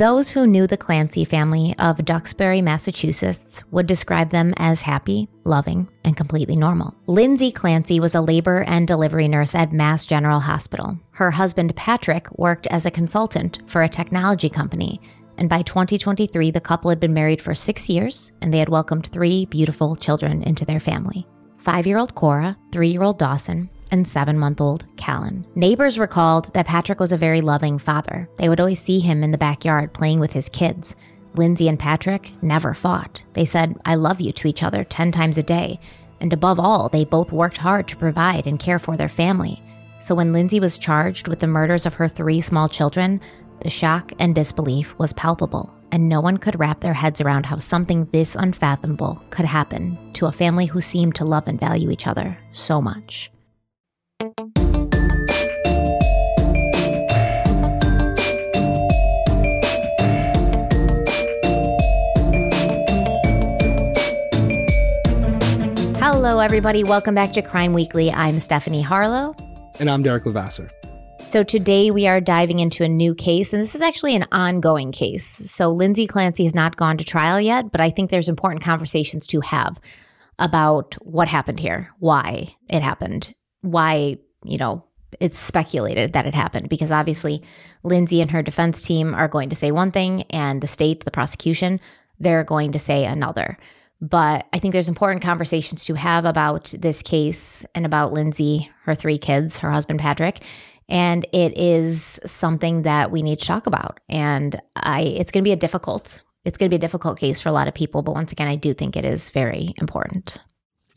Those who knew the Clancy family of Duxbury, Massachusetts would describe them as happy, loving, and completely normal. Lindsay Clancy was a labor and delivery nurse at Mass General Hospital. Her husband, Patrick, worked as a consultant for a technology company. And by 2023, the couple had been married for six years and they had welcomed three beautiful children into their family five year old Cora, three year old Dawson, and seven month old Callan. Neighbors recalled that Patrick was a very loving father. They would always see him in the backyard playing with his kids. Lindsay and Patrick never fought. They said, I love you to each other 10 times a day. And above all, they both worked hard to provide and care for their family. So when Lindsay was charged with the murders of her three small children, the shock and disbelief was palpable, and no one could wrap their heads around how something this unfathomable could happen to a family who seemed to love and value each other so much. Hello, everybody. Welcome back to Crime Weekly. I'm Stephanie Harlowe. And I'm Derek Levasseur. So today we are diving into a new case, and this is actually an ongoing case. So Lindsay Clancy has not gone to trial yet, but I think there's important conversations to have about what happened here, why it happened, why, you know, it's speculated that it happened because obviously Lindsay and her defense team are going to say one thing and the state, the prosecution, they're going to say another. But I think there's important conversations to have about this case and about Lindsay, her three kids, her husband Patrick. And it is something that we need to talk about. And I it's gonna be a difficult, it's gonna be a difficult case for a lot of people, but once again, I do think it is very important.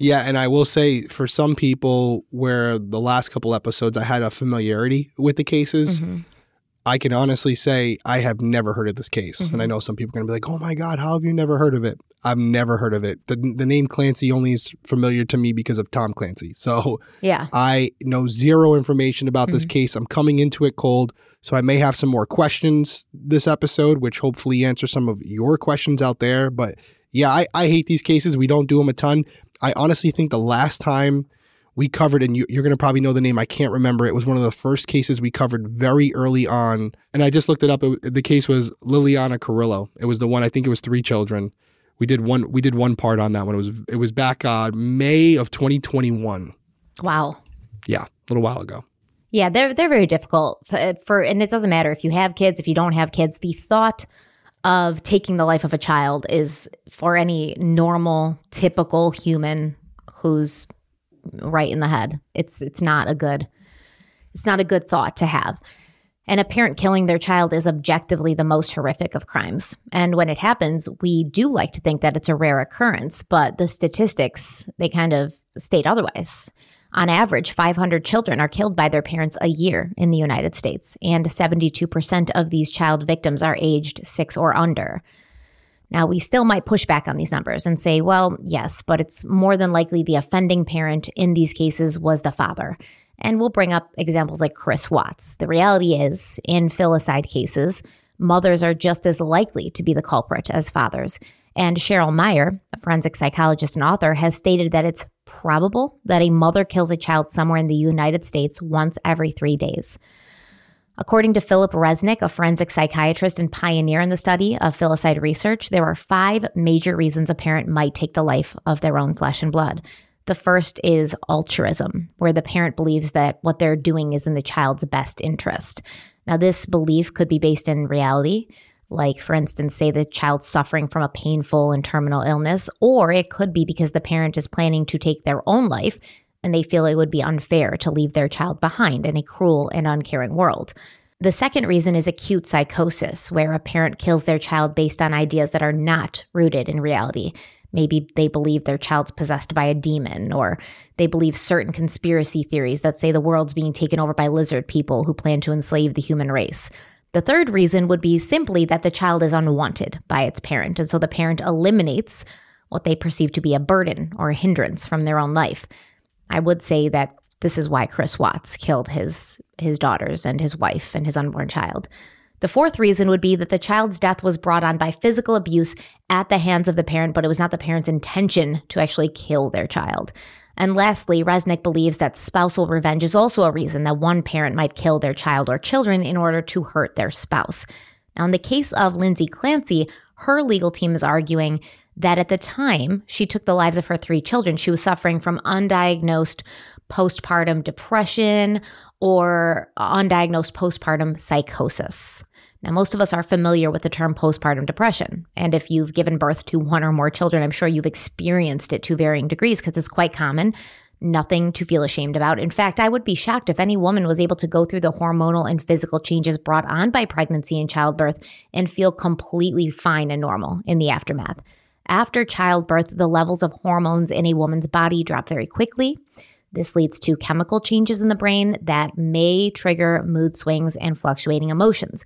Yeah, and I will say for some people where the last couple episodes I had a familiarity with the cases, mm-hmm. I can honestly say I have never heard of this case. Mm-hmm. And I mm-hmm. know some people are going to be like, oh my God, how have you never heard of it? I've never heard of it. The, the name Clancy only is familiar to me because of Tom Clancy. So yeah, I know zero information about mm-hmm. this case. I'm coming into it cold. So I may have some more questions this episode, which hopefully answer some of your questions out there. But yeah, I, I hate these cases. We don't do them a ton. I honestly think the last time we covered, and you, are going to probably know the name. I can't remember. It was one of the first cases we covered very early on. And I just looked it up. It, the case was Liliana Carrillo. It was the one, I think it was three children. We did one. We did one part on that one. It was it was back uh, May of 2021. Wow. Yeah, a little while ago. Yeah, they're they're very difficult for, for and it doesn't matter if you have kids, if you don't have kids. The thought of taking the life of a child is for any normal, typical human who's right in the head. It's it's not a good it's not a good thought to have. And a parent killing their child is objectively the most horrific of crimes. And when it happens, we do like to think that it's a rare occurrence, but the statistics, they kind of state otherwise. On average, 500 children are killed by their parents a year in the United States, and 72% of these child victims are aged six or under. Now, we still might push back on these numbers and say, well, yes, but it's more than likely the offending parent in these cases was the father. And we'll bring up examples like Chris Watts. The reality is, in filicide cases, mothers are just as likely to be the culprit as fathers. And Cheryl Meyer, a forensic psychologist and author, has stated that it's probable that a mother kills a child somewhere in the United States once every three days. According to Philip Resnick, a forensic psychiatrist and pioneer in the study of filicide research, there are five major reasons a parent might take the life of their own flesh and blood. The first is altruism, where the parent believes that what they're doing is in the child's best interest. Now, this belief could be based in reality, like, for instance, say the child's suffering from a painful and terminal illness, or it could be because the parent is planning to take their own life and they feel it would be unfair to leave their child behind in a cruel and uncaring world. The second reason is acute psychosis, where a parent kills their child based on ideas that are not rooted in reality. Maybe they believe their child's possessed by a demon, or they believe certain conspiracy theories that say the world's being taken over by lizard people who plan to enslave the human race. The third reason would be simply that the child is unwanted by its parent, and so the parent eliminates what they perceive to be a burden or a hindrance from their own life. I would say that this is why Chris Watts killed his his daughters and his wife and his unborn child. The fourth reason would be that the child's death was brought on by physical abuse at the hands of the parent, but it was not the parent's intention to actually kill their child. And lastly, Resnick believes that spousal revenge is also a reason that one parent might kill their child or children in order to hurt their spouse. Now, in the case of Lindsay Clancy, her legal team is arguing that at the time she took the lives of her three children, she was suffering from undiagnosed postpartum depression or undiagnosed postpartum psychosis. Now, most of us are familiar with the term postpartum depression. And if you've given birth to one or more children, I'm sure you've experienced it to varying degrees because it's quite common. Nothing to feel ashamed about. In fact, I would be shocked if any woman was able to go through the hormonal and physical changes brought on by pregnancy and childbirth and feel completely fine and normal in the aftermath. After childbirth, the levels of hormones in a woman's body drop very quickly. This leads to chemical changes in the brain that may trigger mood swings and fluctuating emotions.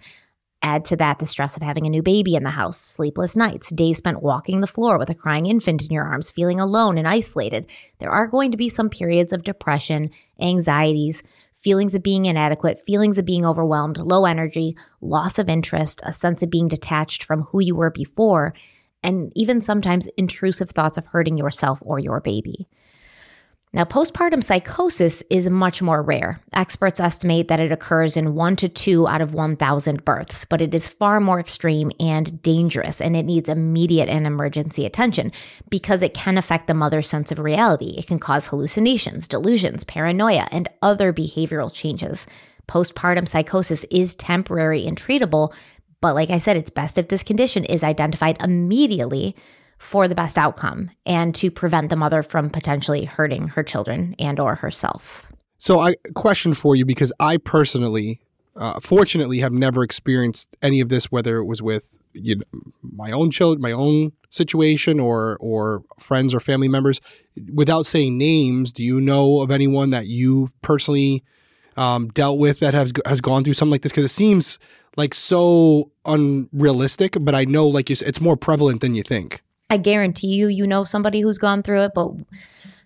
Add to that the stress of having a new baby in the house, sleepless nights, days spent walking the floor with a crying infant in your arms, feeling alone and isolated. There are going to be some periods of depression, anxieties, feelings of being inadequate, feelings of being overwhelmed, low energy, loss of interest, a sense of being detached from who you were before, and even sometimes intrusive thoughts of hurting yourself or your baby. Now, postpartum psychosis is much more rare. Experts estimate that it occurs in 1 to 2 out of 1,000 births, but it is far more extreme and dangerous, and it needs immediate and emergency attention because it can affect the mother's sense of reality. It can cause hallucinations, delusions, paranoia, and other behavioral changes. Postpartum psychosis is temporary and treatable, but like I said, it's best if this condition is identified immediately for the best outcome and to prevent the mother from potentially hurting her children and or herself. So I question for you because I personally uh, fortunately have never experienced any of this whether it was with you know, my own children, my own situation or or friends or family members. Without saying names do you know of anyone that you personally um, dealt with that has has gone through something like this? Because it seems like so unrealistic but i know like you said, it's more prevalent than you think I guarantee you, you know somebody who's gone through it, but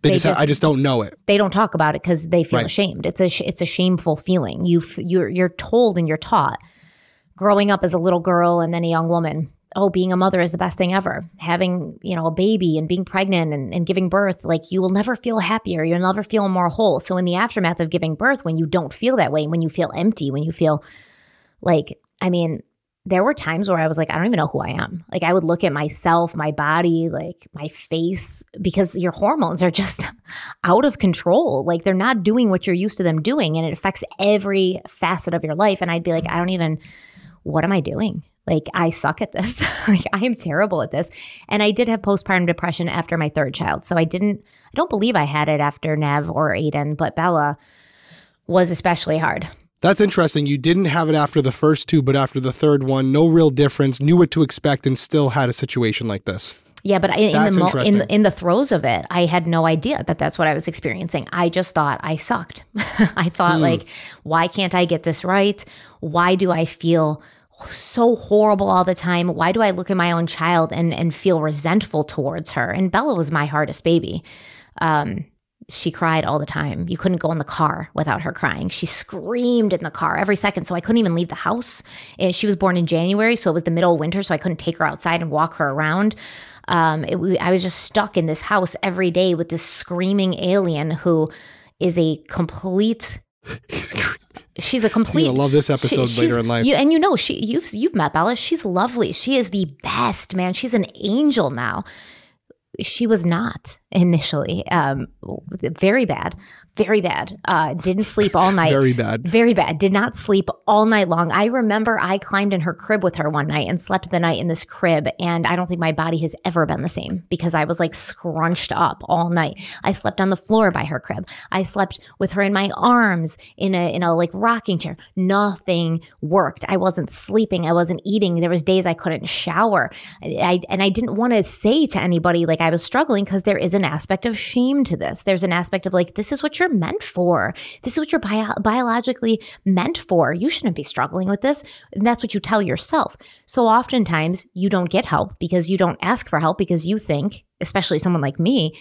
they, they just, I just don't know it. They don't talk about it because they feel right. ashamed. It's a it's a shameful feeling. You you're you're told and you're taught growing up as a little girl and then a young woman. Oh, being a mother is the best thing ever. Having you know a baby and being pregnant and, and giving birth, like you will never feel happier. You'll never feel more whole. So in the aftermath of giving birth, when you don't feel that way, when you feel empty, when you feel like I mean, there were times where I was like, I don't even know who I am. Like, I would look at myself, my body, like my face, because your hormones are just out of control. Like, they're not doing what you're used to them doing, and it affects every facet of your life. And I'd be like, I don't even, what am I doing? Like, I suck at this. like, I am terrible at this. And I did have postpartum depression after my third child. So I didn't, I don't believe I had it after Nev or Aiden, but Bella was especially hard. That's interesting. You didn't have it after the first two, but after the third one, no real difference, knew what to expect, and still had a situation like this. Yeah, but in, in the mo- in, the, in the throes of it, I had no idea that that's what I was experiencing. I just thought I sucked. I thought hmm. like, why can't I get this right? Why do I feel so horrible all the time? Why do I look at my own child and and feel resentful towards her? And Bella was my hardest baby. Um, she cried all the time. You couldn't go in the car without her crying. She screamed in the car every second. So I couldn't even leave the house. And she was born in January. So it was the middle of winter. So I couldn't take her outside and walk her around. Um, it, I was just stuck in this house every day with this screaming alien who is a complete. she's a complete. I love this episode she, later in life. You, and you know, she you've you've met Bella. She's lovely. She is the best man. She's an angel now she was not initially um, very bad very bad. Uh, didn't sleep all night. Very bad. Very bad. Did not sleep all night long. I remember i climbed in her crib with her one night and slept the night in this crib and i don't think my body has ever been the same because i was like scrunched up all night. I slept on the floor by her crib. I slept with her in my arms in a in a like rocking chair. Nothing worked. I wasn't sleeping. I wasn't eating. There was days i couldn't shower. I, and i didn't want to say to anybody like i I was struggling because there is an aspect of shame to this. There's an aspect of like, this is what you're meant for. This is what you're bio- biologically meant for. You shouldn't be struggling with this. And that's what you tell yourself. So oftentimes you don't get help because you don't ask for help because you think, especially someone like me,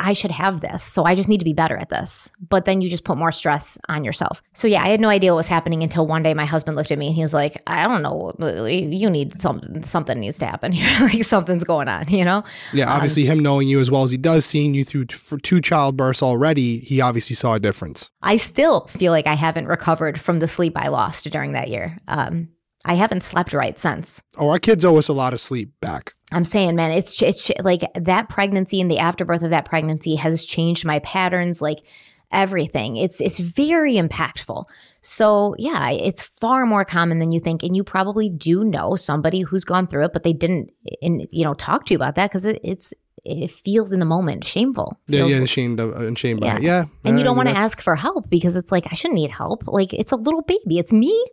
I should have this. So I just need to be better at this. But then you just put more stress on yourself. So yeah, I had no idea what was happening until one day my husband looked at me and he was like, I don't know. You need something, something needs to happen here. like something's going on, you know? Yeah. Obviously, um, him knowing you as well as he does, seeing you through for two childbirths already, he obviously saw a difference. I still feel like I haven't recovered from the sleep I lost during that year. Um, I haven't slept right since. Oh, our kids owe us a lot of sleep back. I'm saying, man, it's it's like that pregnancy and the afterbirth of that pregnancy has changed my patterns, like everything. It's it's very impactful. So yeah, it's far more common than you think, and you probably do know somebody who's gone through it, but they didn't, in, you know, talk to you about that because it, it's it feels in the moment shameful. Feels, yeah, yeah, ashamed of, and yeah. Uh, by it. Yeah, and you uh, don't want to ask for help because it's like I shouldn't need help. Like it's a little baby. It's me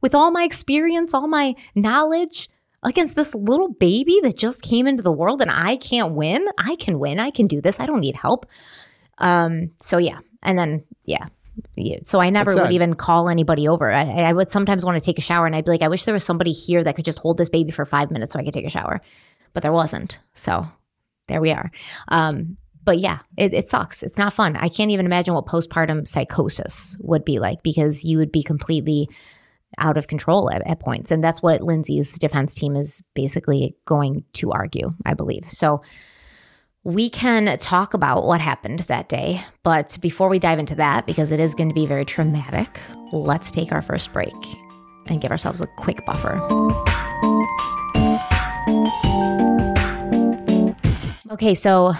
with all my experience, all my knowledge against this little baby that just came into the world and I can't win. I can win. I can do this. I don't need help. Um, so yeah. And then, yeah. So I never would even call anybody over. I, I would sometimes want to take a shower and I'd be like, I wish there was somebody here that could just hold this baby for five minutes so I could take a shower. But there wasn't. So there we are. Um, but yeah, it, it, sucks. It's not fun. I can't even imagine what postpartum psychosis would be like because you would be completely out of control at, at points. And that's what Lindsay's defense team is basically going to argue, I believe. So we can talk about what happened that day. But before we dive into that, because it is going to be very traumatic, let's take our first break and give ourselves a quick buffer. Okay, so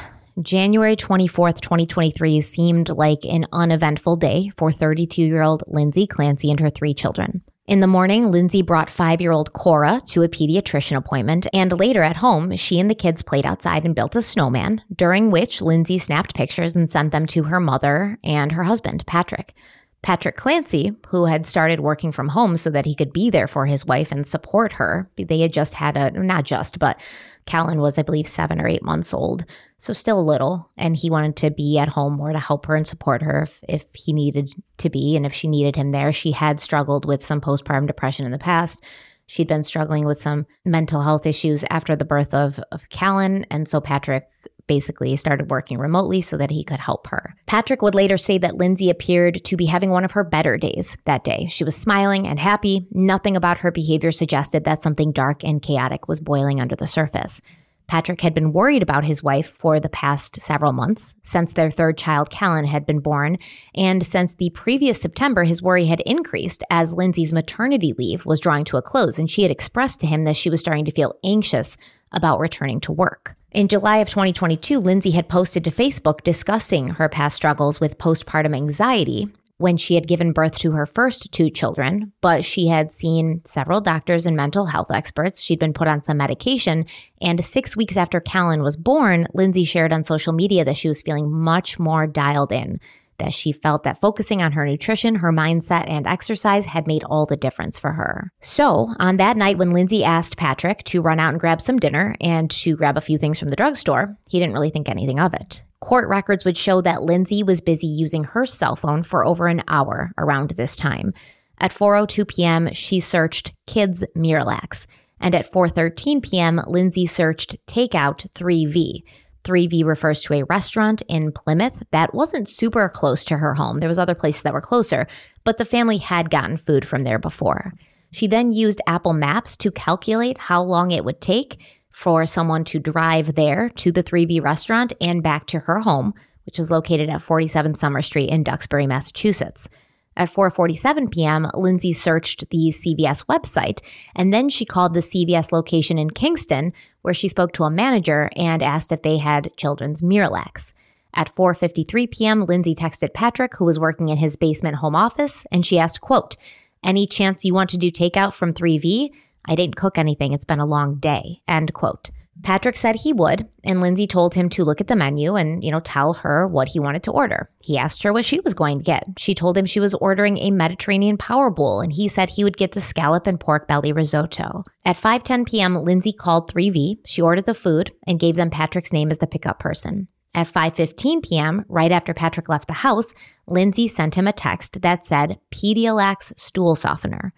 January 24th, 2023 seemed like an uneventful day for 32 year old Lindsay Clancy and her three children. In the morning, Lindsay brought five year old Cora to a pediatrician appointment, and later at home, she and the kids played outside and built a snowman, during which Lindsay snapped pictures and sent them to her mother and her husband, Patrick. Patrick Clancy, who had started working from home so that he could be there for his wife and support her, they had just had a, not just, but Callan was, I believe, seven or eight months old, so still a little. And he wanted to be at home more to help her and support her if, if he needed to be and if she needed him there. She had struggled with some postpartum depression in the past. She'd been struggling with some mental health issues after the birth of, of Callan. And so Patrick basically started working remotely so that he could help her. Patrick would later say that Lindsay appeared to be having one of her better days that day. She was smiling and happy. Nothing about her behavior suggested that something dark and chaotic was boiling under the surface. Patrick had been worried about his wife for the past several months, since their third child, Callan, had been born, and since the previous September, his worry had increased as Lindsay's maternity leave was drawing to a close, and she had expressed to him that she was starting to feel anxious about returning to work. In July of 2022, Lindsay had posted to Facebook discussing her past struggles with postpartum anxiety when she had given birth to her first two children, but she had seen several doctors and mental health experts. She'd been put on some medication. And six weeks after Callan was born, Lindsay shared on social media that she was feeling much more dialed in that she felt that focusing on her nutrition, her mindset, and exercise had made all the difference for her. So, on that night when Lindsay asked Patrick to run out and grab some dinner and to grab a few things from the drugstore, he didn't really think anything of it. Court records would show that Lindsay was busy using her cell phone for over an hour around this time. At 4:02 p.m., she searched kids Miralax, and at 4:13 p.m., Lindsay searched takeout 3V. 3V refers to a restaurant in Plymouth that wasn't super close to her home. There was other places that were closer, but the family had gotten food from there before. She then used Apple Maps to calculate how long it would take for someone to drive there to the 3V restaurant and back to her home, which was located at 47 Summer Street in Duxbury, Massachusetts. At 4:47 p.m., Lindsay searched the CVS website and then she called the CVS location in Kingston where she spoke to a manager and asked if they had children's Miralax. At 4:53 p.m., Lindsay texted Patrick who was working in his basement home office and she asked, quote, "Any chance you want to do takeout from 3V? I didn't cook anything. It's been a long day." End quote. Patrick said he would, and Lindsay told him to look at the menu and, you know, tell her what he wanted to order. He asked her what she was going to get. She told him she was ordering a Mediterranean power bowl, and he said he would get the scallop and pork belly risotto. At 5:10 p.m., Lindsay called 3V. She ordered the food and gave them Patrick's name as the pickup person. At 5:15 p.m., right after Patrick left the house, Lindsay sent him a text that said Pedia-Lax stool softener.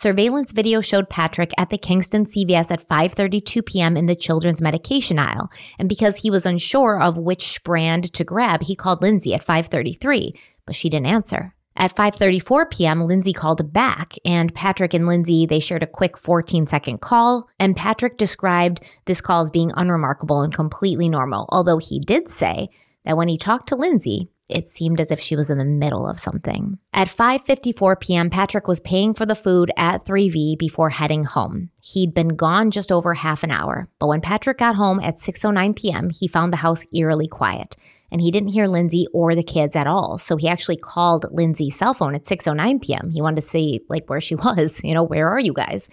Surveillance video showed Patrick at the Kingston CVS at 5:32 p.m. in the children's medication aisle, and because he was unsure of which brand to grab, he called Lindsay at 5:33, but she didn't answer. At 5:34 p.m., Lindsay called back, and Patrick and Lindsay they shared a quick 14-second call, and Patrick described this call as being unremarkable and completely normal, although he did say that when he talked to Lindsay, it seemed as if she was in the middle of something. At 5:54 p.m., Patrick was paying for the food at 3V before heading home. He'd been gone just over half an hour, but when Patrick got home at 6:09 p.m., he found the house eerily quiet. And he didn't hear Lindsay or the kids at all. So he actually called Lindsay's cell phone at 6:09 p.m. He wanted to see like where she was, you know, where are you guys?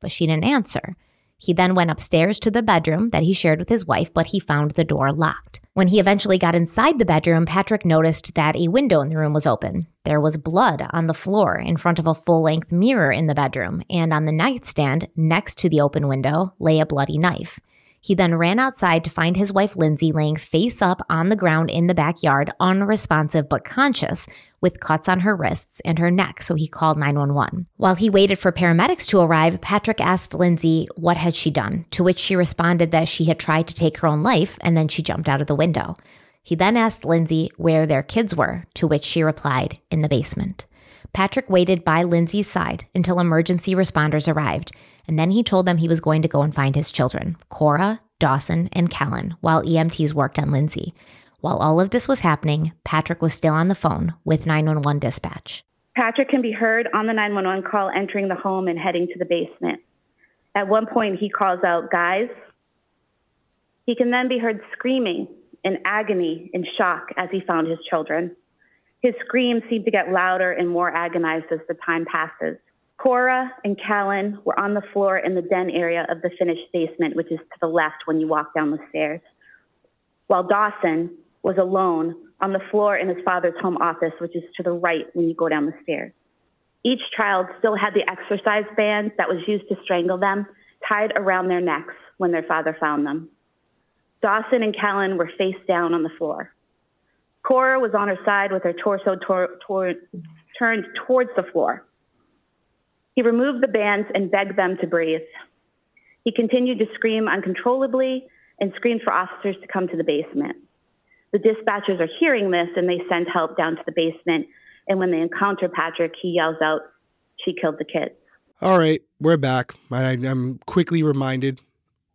But she didn't answer. He then went upstairs to the bedroom that he shared with his wife, but he found the door locked. When he eventually got inside the bedroom, Patrick noticed that a window in the room was open. There was blood on the floor in front of a full length mirror in the bedroom, and on the nightstand next to the open window lay a bloody knife. He then ran outside to find his wife Lindsay laying face up on the ground in the backyard, unresponsive but conscious, with cuts on her wrists and her neck, so he called 911. While he waited for paramedics to arrive, Patrick asked Lindsay what had she done, to which she responded that she had tried to take her own life and then she jumped out of the window. He then asked Lindsay where their kids were, to which she replied, in the basement. Patrick waited by Lindsay's side until emergency responders arrived, and then he told them he was going to go and find his children, Cora, Dawson, and Callan, while EMTs worked on Lindsay. While all of this was happening, Patrick was still on the phone with 911 dispatch. Patrick can be heard on the 911 call entering the home and heading to the basement. At one point, he calls out, Guys. He can then be heard screaming in agony, in shock, as he found his children. His screams seem to get louder and more agonized as the time passes. Cora and Callan were on the floor in the den area of the finished basement, which is to the left when you walk down the stairs, while Dawson was alone on the floor in his father's home office, which is to the right when you go down the stairs. Each child still had the exercise band that was used to strangle them tied around their necks when their father found them. Dawson and Callan were face down on the floor. Cora was on her side with her torso tor- tor- turned towards the floor. He removed the bands and begged them to breathe. He continued to scream uncontrollably and screamed for officers to come to the basement. The dispatchers are hearing this and they send help down to the basement. And when they encounter Patrick, he yells out, She killed the kids. All right, we're back. I'm quickly reminded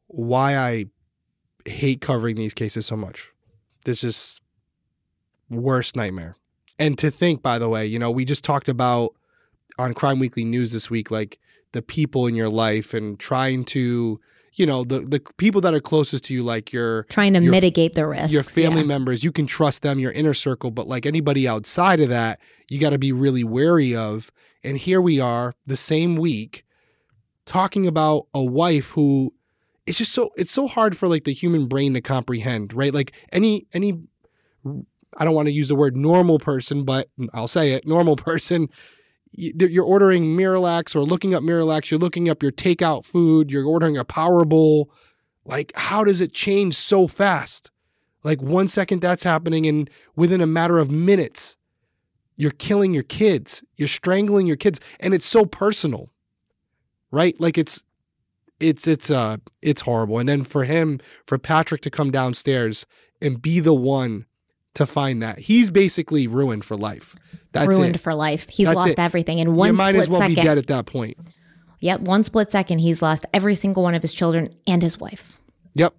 why I hate covering these cases so much. This is worst nightmare. And to think, by the way, you know, we just talked about on Crime Weekly News this week, like the people in your life and trying to, you know, the the people that are closest to you, like your trying to your, mitigate the risk. Your family yeah. members, you can trust them, your inner circle, but like anybody outside of that, you got to be really wary of. And here we are, the same week, talking about a wife who it's just so it's so hard for like the human brain to comprehend, right? Like any any I don't want to use the word normal person, but mm, I'll say it normal person. You're ordering Miralax or looking up Miralax, you're looking up your takeout food, you're ordering a Power Bowl. Like, how does it change so fast? Like, one second that's happening, and within a matter of minutes, you're killing your kids, you're strangling your kids, and it's so personal, right? Like, it's, it's, it's, uh, it's horrible. And then for him, for Patrick to come downstairs and be the one to find that. He's basically ruined for life. That's ruined it. for life. He's That's lost it. everything in one you might split as well second. be dead at that point. Yep, one split second, he's lost every single one of his children and his wife, Yep.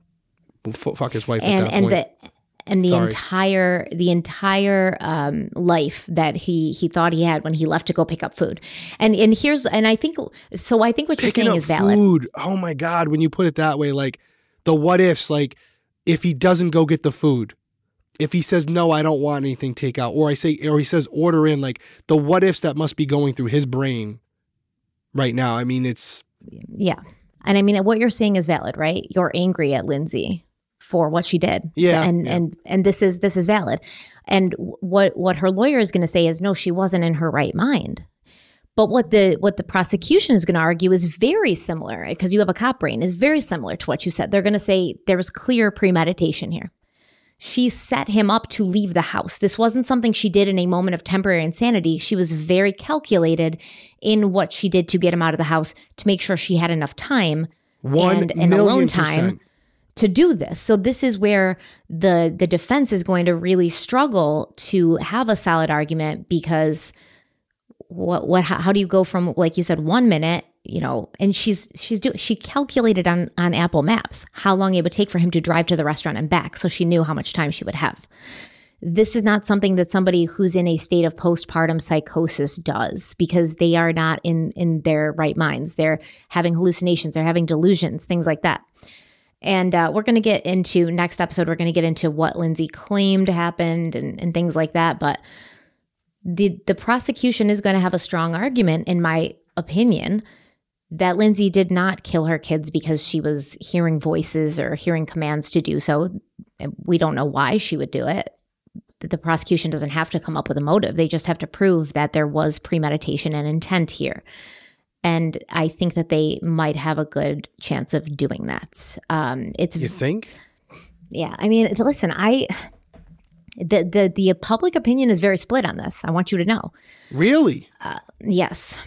F- fuck his wife and at that and point. the and the Sorry. entire the entire um, life that he he thought he had when he left to go pick up food. And and here's and I think so. I think what you're saying is valid. food. Oh my god, when you put it that way, like the what ifs, like if he doesn't go get the food, if he says no, I don't want anything takeout, or I say, or he says order in, like the what ifs that must be going through his brain right now. I mean, it's Yeah. And I mean, what you're saying is valid, right? You're angry at Lindsay for what she did. Yeah, And yeah. and and this is this is valid. And what what her lawyer is going to say is no, she wasn't in her right mind. But what the what the prosecution is going to argue is very similar because you have a cop brain is very similar to what you said. They're going to say there was clear premeditation here. She set him up to leave the house. This wasn't something she did in a moment of temporary insanity. She was very calculated in what she did to get him out of the house to make sure she had enough time One and, and alone time percent. to do this. So this is where the the defense is going to really struggle to have a solid argument because what what how, how do you go from like you said one minute you know and she's she's doing she calculated on on Apple Maps how long it would take for him to drive to the restaurant and back so she knew how much time she would have. This is not something that somebody who's in a state of postpartum psychosis does because they are not in in their right minds. They're having hallucinations, they're having delusions, things like that. And uh, we're going to get into next episode. We're going to get into what Lindsay claimed happened and, and things like that. But the the prosecution is going to have a strong argument, in my opinion, that Lindsay did not kill her kids because she was hearing voices or hearing commands to do so. We don't know why she would do it. The prosecution doesn't have to come up with a motive. They just have to prove that there was premeditation and intent here. And I think that they might have a good chance of doing that. Um, it's You think? yeah. I mean, listen, I the the the public opinion is very split on this. I want you to know. Really? Uh, Yes.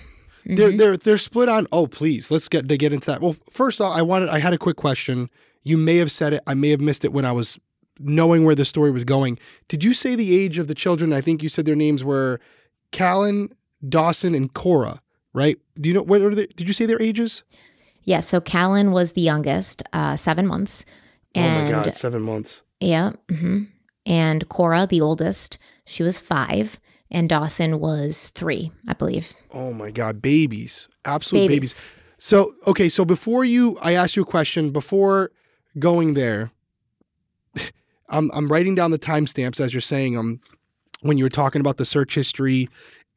They're Mm-hmm. they're they're split on. Oh, please, let's get to get into that. Well, first off, I wanted I had a quick question. You may have said it. I may have missed it when I was knowing where the story was going. Did you say the age of the children? I think you said their names were Callan, Dawson, and Cora. Right? Do you know what are they? Did you say their ages? Yeah. So Callan was the youngest, uh, seven months, and seven months. yeah, hmm and Cora, the oldest, she was five, and Dawson was three, I believe. Oh my God, babies, absolute babies. Babies. So okay, so before you, I asked you a question before going there. I'm I'm writing down the timestamps as you're saying them when you were talking about the search history,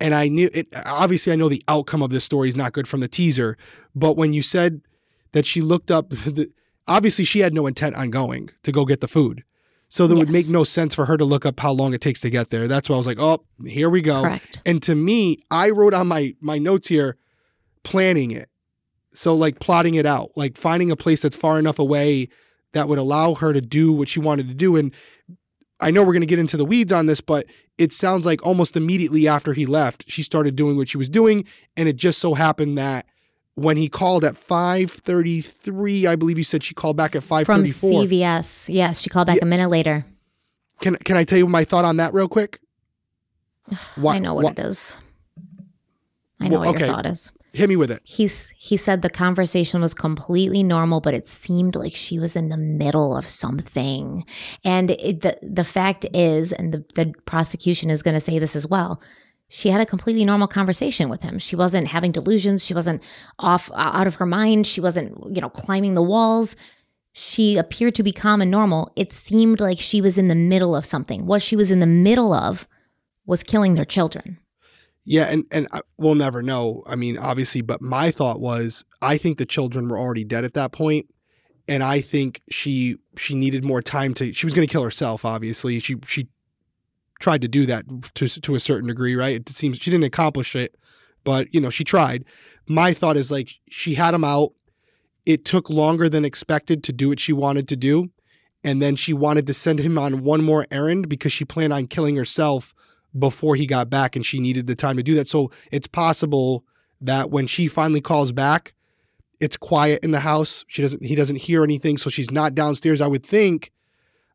and I knew it. Obviously, I know the outcome of this story is not good from the teaser, but when you said that she looked up, the, obviously she had no intent on going to go get the food. So that would make no sense for her to look up how long it takes to get there. That's why I was like, "Oh, here we go." Correct. And to me, I wrote on my my notes here, planning it. So like plotting it out, like finding a place that's far enough away that would allow her to do what she wanted to do. And I know we're going to get into the weeds on this, but it sounds like almost immediately after he left, she started doing what she was doing, and it just so happened that when he called at 5:33, I believe you said she called back at 5:34. From CVS. Yes, she called back a minute later. Can can I tell you my thought on that real quick? Why, I know what why- it is. I know Well, what okay. your thought is. Hit me with it. He's he said the conversation was completely normal, but it seemed like she was in the middle of something. And it, the the fact is, and the, the prosecution is going to say this as well. She had a completely normal conversation with him. She wasn't having delusions. She wasn't off uh, out of her mind. She wasn't, you know, climbing the walls. She appeared to be calm and normal. It seemed like she was in the middle of something. What she was in the middle of was killing their children. Yeah, and and I- we'll never know. I mean, obviously, but my thought was, I think the children were already dead at that point, and I think she she needed more time to. She was going to kill herself. Obviously, she she tried to do that to to a certain degree, right? It seems she didn't accomplish it, but you know she tried. My thought is like she had him out. It took longer than expected to do what she wanted to do, and then she wanted to send him on one more errand because she planned on killing herself before he got back and she needed the time to do that. So it's possible that when she finally calls back, it's quiet in the house. She doesn't he doesn't hear anything, so she's not downstairs. I would think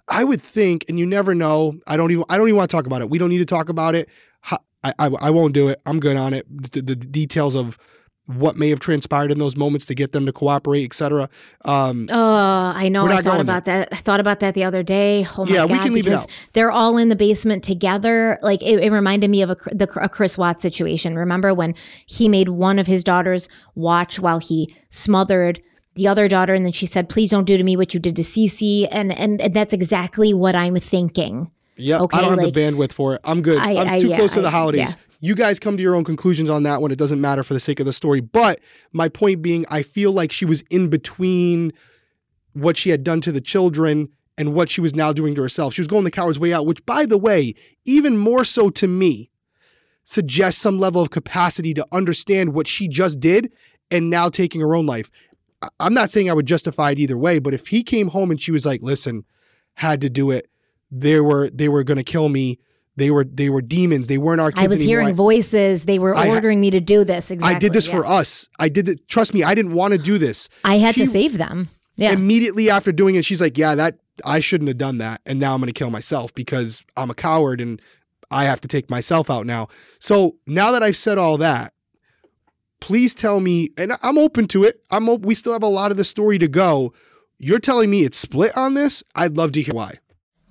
I would think, and you never know. I don't even I don't even want to talk about it. We don't need to talk about it. I I, I won't do it. I'm good on it. The, the details of what may have transpired in those moments to get them to cooperate, etc. Um, Oh, I know. We're I thought going about that. I thought about that the other day. Oh my Yeah, we can leave it because out. they're all in the basement together. Like it, it reminded me of a, the a Chris Watts situation. Remember when he made one of his daughters watch while he smothered the other daughter, and then she said, "Please don't do to me what you did to Cece." And and, and that's exactly what I'm thinking. Yeah, Okay, I don't have the bandwidth for it. I'm good. I- I'm I- too yeah, close to the I- holidays. yeah. You guys come to your own conclusions on that one. It doesn't matter for the sake of the story. But my point being, I feel like she was in between what she had done to the children and what she was now doing to herself. She was going the coward's way out, which, by the way, even more so to me, suggests some level of capacity to understand what she just did and now taking her own life. I- I'm not saying I would justify it either way, but if he came home and she was like, "Listen, had to do it. They were they were going to kill me. They were they were demons. They weren't our kids I was anymore. hearing voices. They were I ordering me to do this. Exactly. I did this yeah. for us. I did it. Trust me, I didn't want to do this. I had She- to save them. Yeah. Immediately after doing it, she's like, "Yeah, that I shouldn't have done that, and now I'm going to kill myself because I'm a coward and I have to take myself out now." So now that I've said all that, please tell me, and I'm open to it. I'm op- we still have a lot of the story to go. You're telling me it's split on this? I'd love to hear why.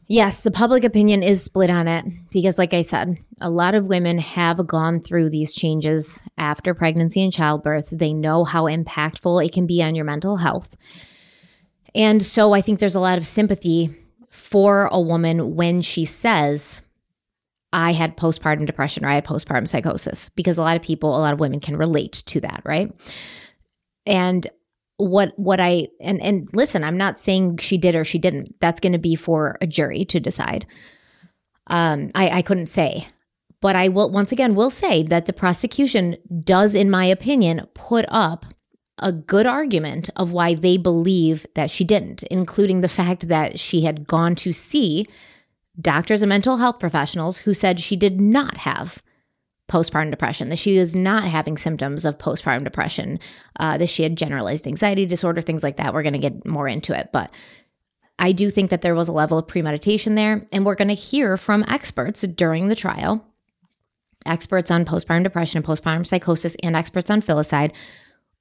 Yes, the public opinion is split on it because, like I said, a lot of women have gone through these changes after pregnancy and childbirth. They know how impactful it can be on your mental health. And so I think there's a lot of sympathy for a woman when she says, I had postpartum depression or I had postpartum psychosis, because a lot of people, a lot of women can relate to that, right? And what what I and and listen, I'm not saying she did or she didn't. That's going to be for a jury to decide. Um, I I couldn't say, but I will once again will say that the prosecution does, in my opinion, put up a good argument of why they believe that she didn't, including the fact that she had gone to see doctors and mental health professionals who said she did not have postpartum depression, that she was not having symptoms of postpartum depression, uh, that she had generalized anxiety disorder, things like that. We're going to get more into it. But I do think that there was a level of premeditation there. And we're going to hear from experts during the trial, experts on postpartum depression and postpartum psychosis, and experts on filicide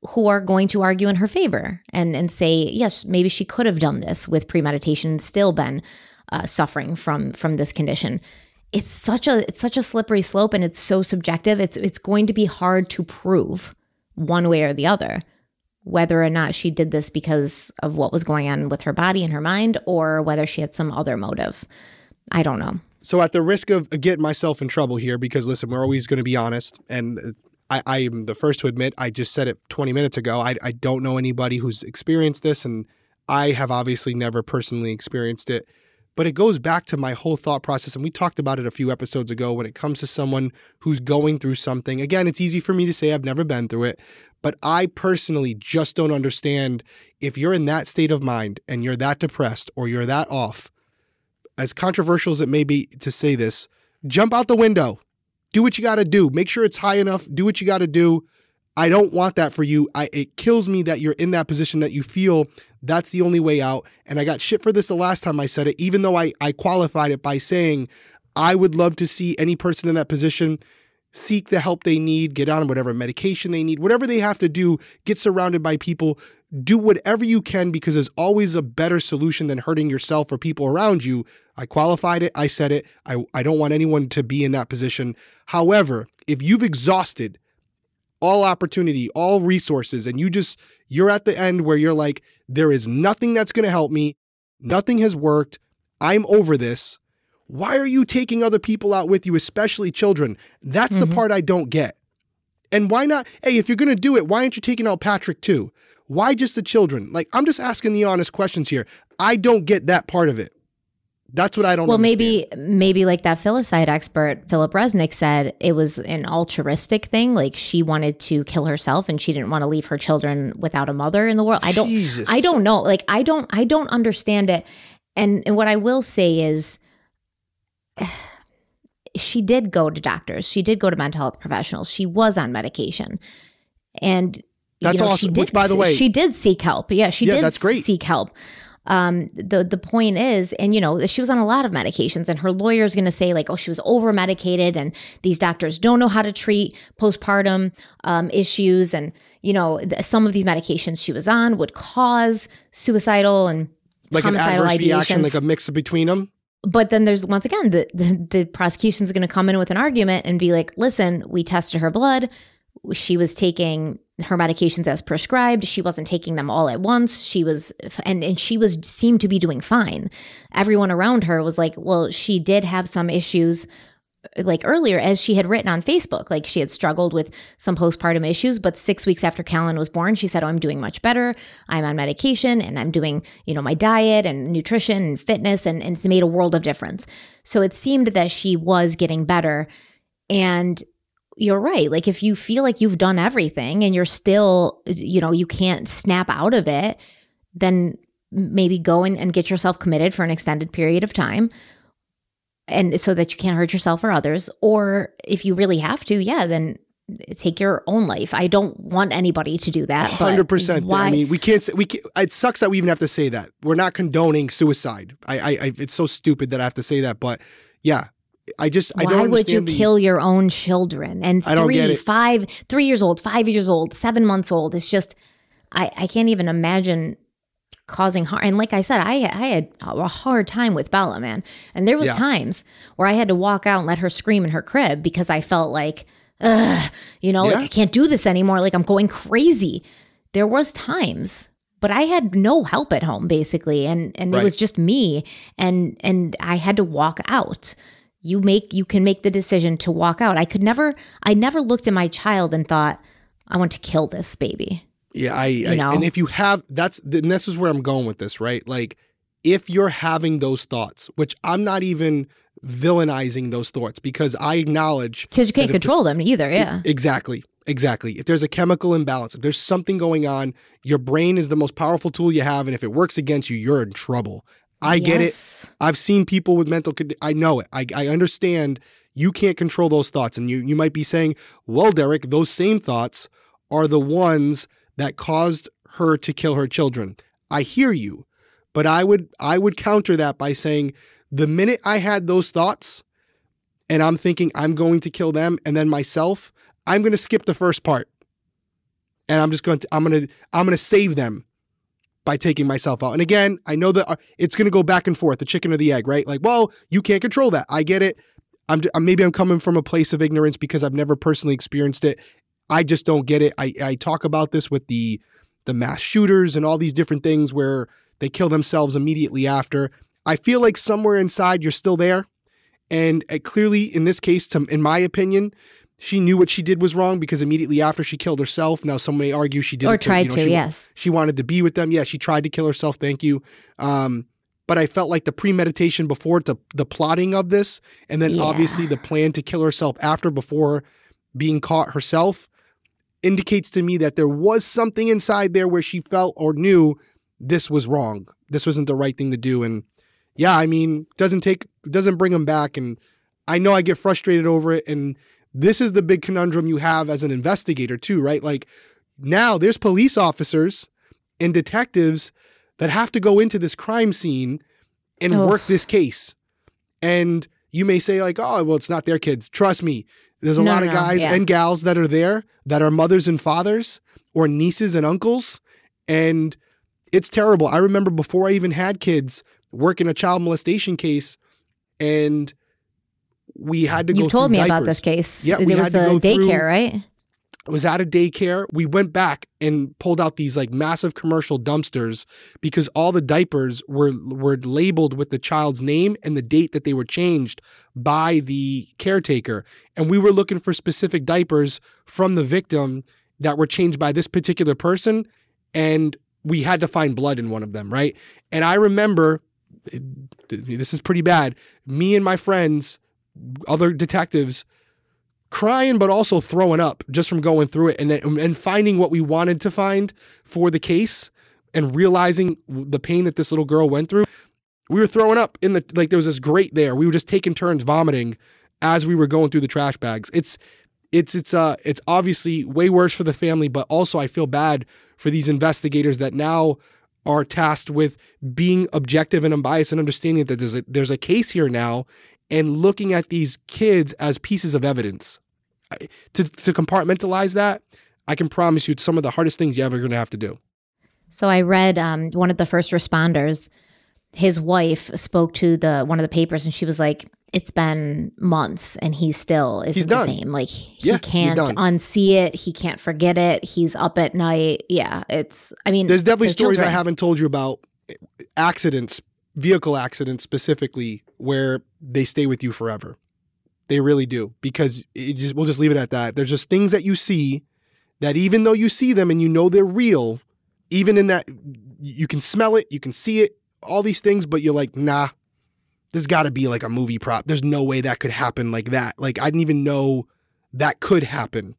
who are going to argue in her favor and, and say, yes, maybe she could have done this with premeditation and still been uh, suffering from from this condition it's such a it's such a slippery slope and it's so subjective it's it's going to be hard to prove one way or the other whether or not she did this because of what was going on with her body and her mind or whether she had some other motive i don't know So, at the risk of getting myself in trouble here, because listen, we're always going to be honest, and I, I am the first to admit, I just said it 20 minutes ago. I, I don't know anybody who's experienced this, and I have obviously never personally experienced it. But it goes back to my whole thought process, and we talked about it a few episodes ago when it comes to someone who's going through something. Again, it's easy for me to say I've never been through it, but I personally just don't understand if you're in that state of mind and you're that depressed or you're that off as controversial as it may be to say this, jump out the window. Do what you got to do. Make sure it's high enough. Do what you got to do. I don't want that for you. I it kills me that you're in that position that you feel that's the only way out. And I got shit for this the last time I said it, even though I, I qualified it by saying I would love to see any person in that position seek the help they need, get on whatever medication they need, whatever they have to do, get surrounded by people, do whatever you can because there's always a better solution than hurting yourself or people around you. I qualified it, I said it. I, I don't want anyone to be in that position. However, if you've exhausted all opportunity, all resources, and you just, you're at the end where you're like, there is nothing that's going to help me, nothing has worked, I'm over this. Why are you taking other people out with you, especially children? That's the Mhm. part I don't get. And why not? Hey, if you're going to do it, why aren't you taking out Patrick too? Why just the children? Like, I'm just asking the honest questions here. I don't get that part of it. That's what I don't well understand. maybe maybe like that filicide expert philip resnick said it was an altruistic thing. Like she wanted to kill herself and she didn't want to leave her children without a mother in the world. I don't Jesus. i don't know. Like i don't i don't understand it. And, and what i will say is she did go to doctors. She did go to mental health professionals. She was on medication. And That's you know, awesome. she did Which, by the way- she did seek help. Yeah she Yeah, did that's great. seek help um the the point is and you know she was on a lot of medications and her lawyer is going to say like oh she was over medicated and these doctors don't know how to treat postpartum um, issues and you know th- some of these medications she was on would cause suicidal and like an adverse reaction, ideations. like a mix between them. but then there's once again the the, the prosecution's going to come in with an argument and be like listen we tested her blood she was taking her medications as prescribed. She wasn't taking them all at once. She was and and she was seemed to be doing fine. Everyone around her was like, "Well, she did have some issues like earlier as she had written on Facebook like she had struggled with some postpartum issues but 6 weeks after Callan was born she said oh I'm doing much better I'm on medication and I'm doing you know my diet and nutrition and fitness and, and it's made a world of difference so it seemed that she was getting better and you're right like if you feel like you've done everything and you're still you know you can't snap out of it then maybe go and, and get yourself committed for an extended period of time and so that you can't hurt yourself or others. Or if you really have to, yeah, then take your own life. I don't want anybody to do that. Hundred percent. I mean, we can't. Say, we can't, it sucks that we even have to say that. We're not condoning suicide. I, I, I it's so stupid that I have to say that. But yeah, I just why I don't. would you the, kill your own children? And I don't get three, five, three years old, five years old, seven months old. It's just I I can't even imagine causing harm. And like I said, I I had a hard time with Bella, man. And there was Yeah. times where I had to walk out and let her scream in her crib because I felt like, ugh, you know, like I can't do this anymore. Like I'm going crazy. There was times, but I had no help at home basically, and and Right. it was just me, and and I had to walk out. You make you can make the decision to walk out. I could never. I never looked at my child and thought, I want to kill this baby. Yeah, I, I know? and if you have that's and this is where I'm going with this, right? Like if you're having those thoughts, which I'm not even villainizing those thoughts because I acknowledge Because you can't control this- them either. Yeah. Exactly. Exactly. If there's a chemical imbalance, if there's something going on, your brain is the most powerful tool you have and if it works against you, you're in trouble. I get it. I've seen people with mental condi- I know it. I, I understand you can't control those thoughts and you you might be saying, "Well, Derek, those same thoughts are the ones that caused her to kill her children." I hear you, but I would I would counter that by saying the minute I had those thoughts and I'm thinking I'm going to kill them and then myself, I'm going to skip the first part. And I'm just going to I'm going to I'm going to save them by taking myself out. And again, I know that uh, it's going to go back and forth, the chicken or the egg, right? Like, well, you can't control that. I get it. I'm maybe I'm coming from a place of ignorance because I've never personally experienced it. I just don't get it. I, I talk about this with the the mass shooters and all these different things where they kill themselves immediately after. I feel like somewhere inside you're still there, and uh, clearly in this case, to, in my opinion, she knew what she did was wrong because immediately after she killed herself. Now some may argue she did Or tried you know, to, she- yes. she wanted to be with them. Yeah, she tried to kill herself. Thank you. Um, but I felt like the premeditation before the the plotting of this, and then Yeah. obviously the plan to kill herself after before being caught herself, indicates to me that there was something inside there where she felt or knew this was wrong. This wasn't the right thing to do. And yeah, I mean, doesn't take doesn't bring them back. And I know I get frustrated over it. And this is the big conundrum you have as an investigator too, right? Like now there's police officers and detectives that have to go into this crime scene and work this case. And you may say like, "Oh, well, it's not their kids." Trust me, there's a No, lot of guys yeah. and gals that are there that are mothers and fathers or nieces and uncles, and it's terrible. I remember before I even had kids, working a child molestation case, and we had to go. You've told me about this case. Yeah, there was the daycare, through- right? I was at a daycare. We went back and pulled out these like massive commercial dumpsters because all the diapers were were labeled with the child's name and the date that they were changed by the caretaker. And we were looking for specific diapers from the victim that were changed by this particular person and we had to find blood in one of them, right? And I remember this is pretty bad. Me and my friends, other detectives crying but also throwing up just from going through it and and finding what we wanted to find for the case and realizing the pain that this little girl went through. We were throwing up in the like there was this grate there. We were just taking turns vomiting as we were going through the trash bags. It's it's it's uh it's obviously way worse for the family but also I feel bad for these investigators that now are tasked with being objective and unbiased and understanding that there's a there's a case here now and looking at these kids as pieces of evidence. I- To, to compartmentalize that, I can promise you it's some of the hardest things you're ever going to have to do. So I read um, one of the first responders. His wife spoke to the one of the papers, and she was like, it's been months and he still isn't the same. Like he Yeah, can't unsee it. He can't forget it. He's up at night. Yeah, it's. I mean, There's definitely stories I haven't told you about accidents, vehicle accidents specifically, where they stay with you forever. They really do because just we'll just leave it at that. There's just things that you see that even though you see them and you know they're real, even in that you can smell it, you can see it, all these things, but you're like, nah, there's got to be like a movie prop. There's no way that could happen like that. Like I didn't even know that could happen,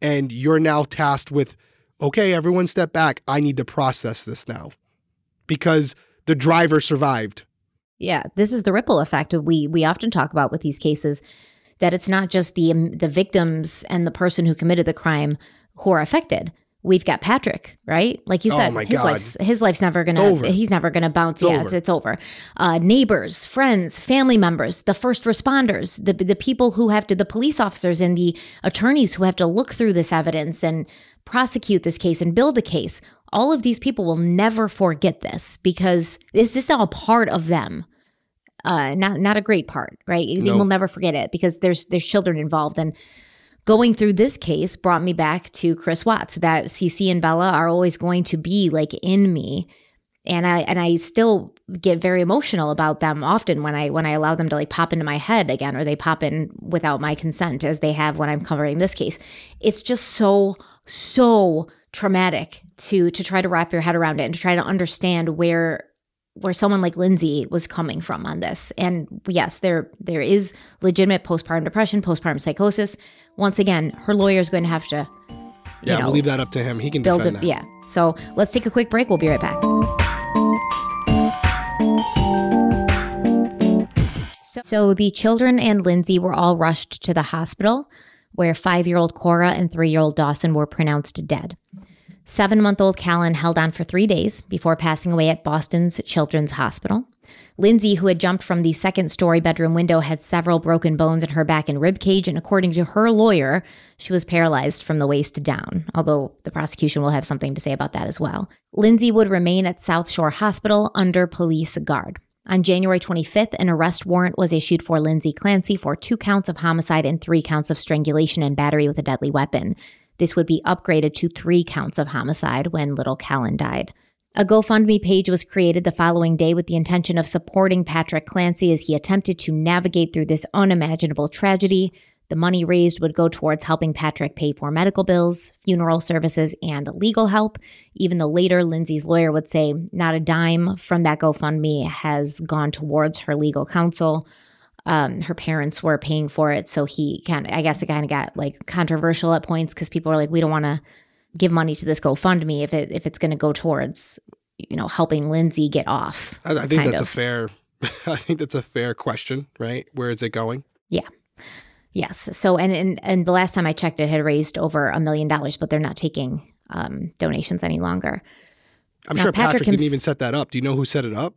and you're now tasked with, okay, everyone step back. I need to process this now because the driver survived. Yeah, this is the ripple effect of we we often talk about with these cases that it's not just the um, the victims and the person who committed the crime who are affected. We've got Patrick, right? Like you Oh said, my his God. life's his life's never gonna he's never gonna bounce. It's yeah, over. It's, it's over. Uh, neighbors, friends, family members, the first responders, the the people who have to, the police officers and the attorneys who have to look through this evidence and prosecute this case and build a case. All of these people will never forget this because this this is all part of them? Uh not not a great part right? They will never forget it because there's there's children involved. And going through this case brought me back to chris watts that Cece and bella are always going to be like in me. And i and i still get very emotional about them often when i when i allow them to like pop into my head again or they pop in without my consent as they have when i'm covering this case. It's just so so traumatic to to try to wrap your head around it and to try to understand where where someone like Lindsay was coming from on this. And yes, there there is legitimate postpartum depression, postpartum psychosis. Once again, her lawyer is going to have to you Yeah, know, we'll leave that up to him. He can build defend a that. yeah. So let's take a quick break. We'll be right back. So, so the children and Lindsay were all rushed to the hospital where five year old Cora and three year old Dawson were pronounced dead. Seven month old Callan held on for three days before passing away at Boston's Children's Hospital. Lindsay, who had jumped from the second story bedroom window, had several broken bones in her back and rib cage, and according to her lawyer, she was paralyzed from the waist down, although the prosecution will have something to say about that as well. Lindsay would remain at South Shore Hospital under police guard. On January 25th, an arrest warrant was issued for Lindsay Clancy for two counts of homicide and three counts of strangulation and battery with a deadly weapon. This would be upgraded to three counts of homicide when little Callan died. A GoFundMe page was created the following day with the intention of supporting Patrick Clancy as he attempted to navigate through this unimaginable tragedy. The money raised would go towards helping Patrick pay for medical bills, funeral services, and legal help, even though later Lindsay's lawyer would say not a dime from that GoFundMe has gone towards her legal counsel. Um, her parents were paying for it, so he kind of, I guess it kind of got like controversial at points because people are like, we don't want to give money to this GoFundMe if it if it's going to go towards you know helping Lindsay get off. I, I think that's of. a fair. I think that's a fair question, right? Where is it going? Yeah. Yes. So and and and the last time I checked, it had raised over a million dollars, but they're not taking um, donations any longer. I'm Now, sure Patrick Patrick, didn't even set that up. Do you know who set it up?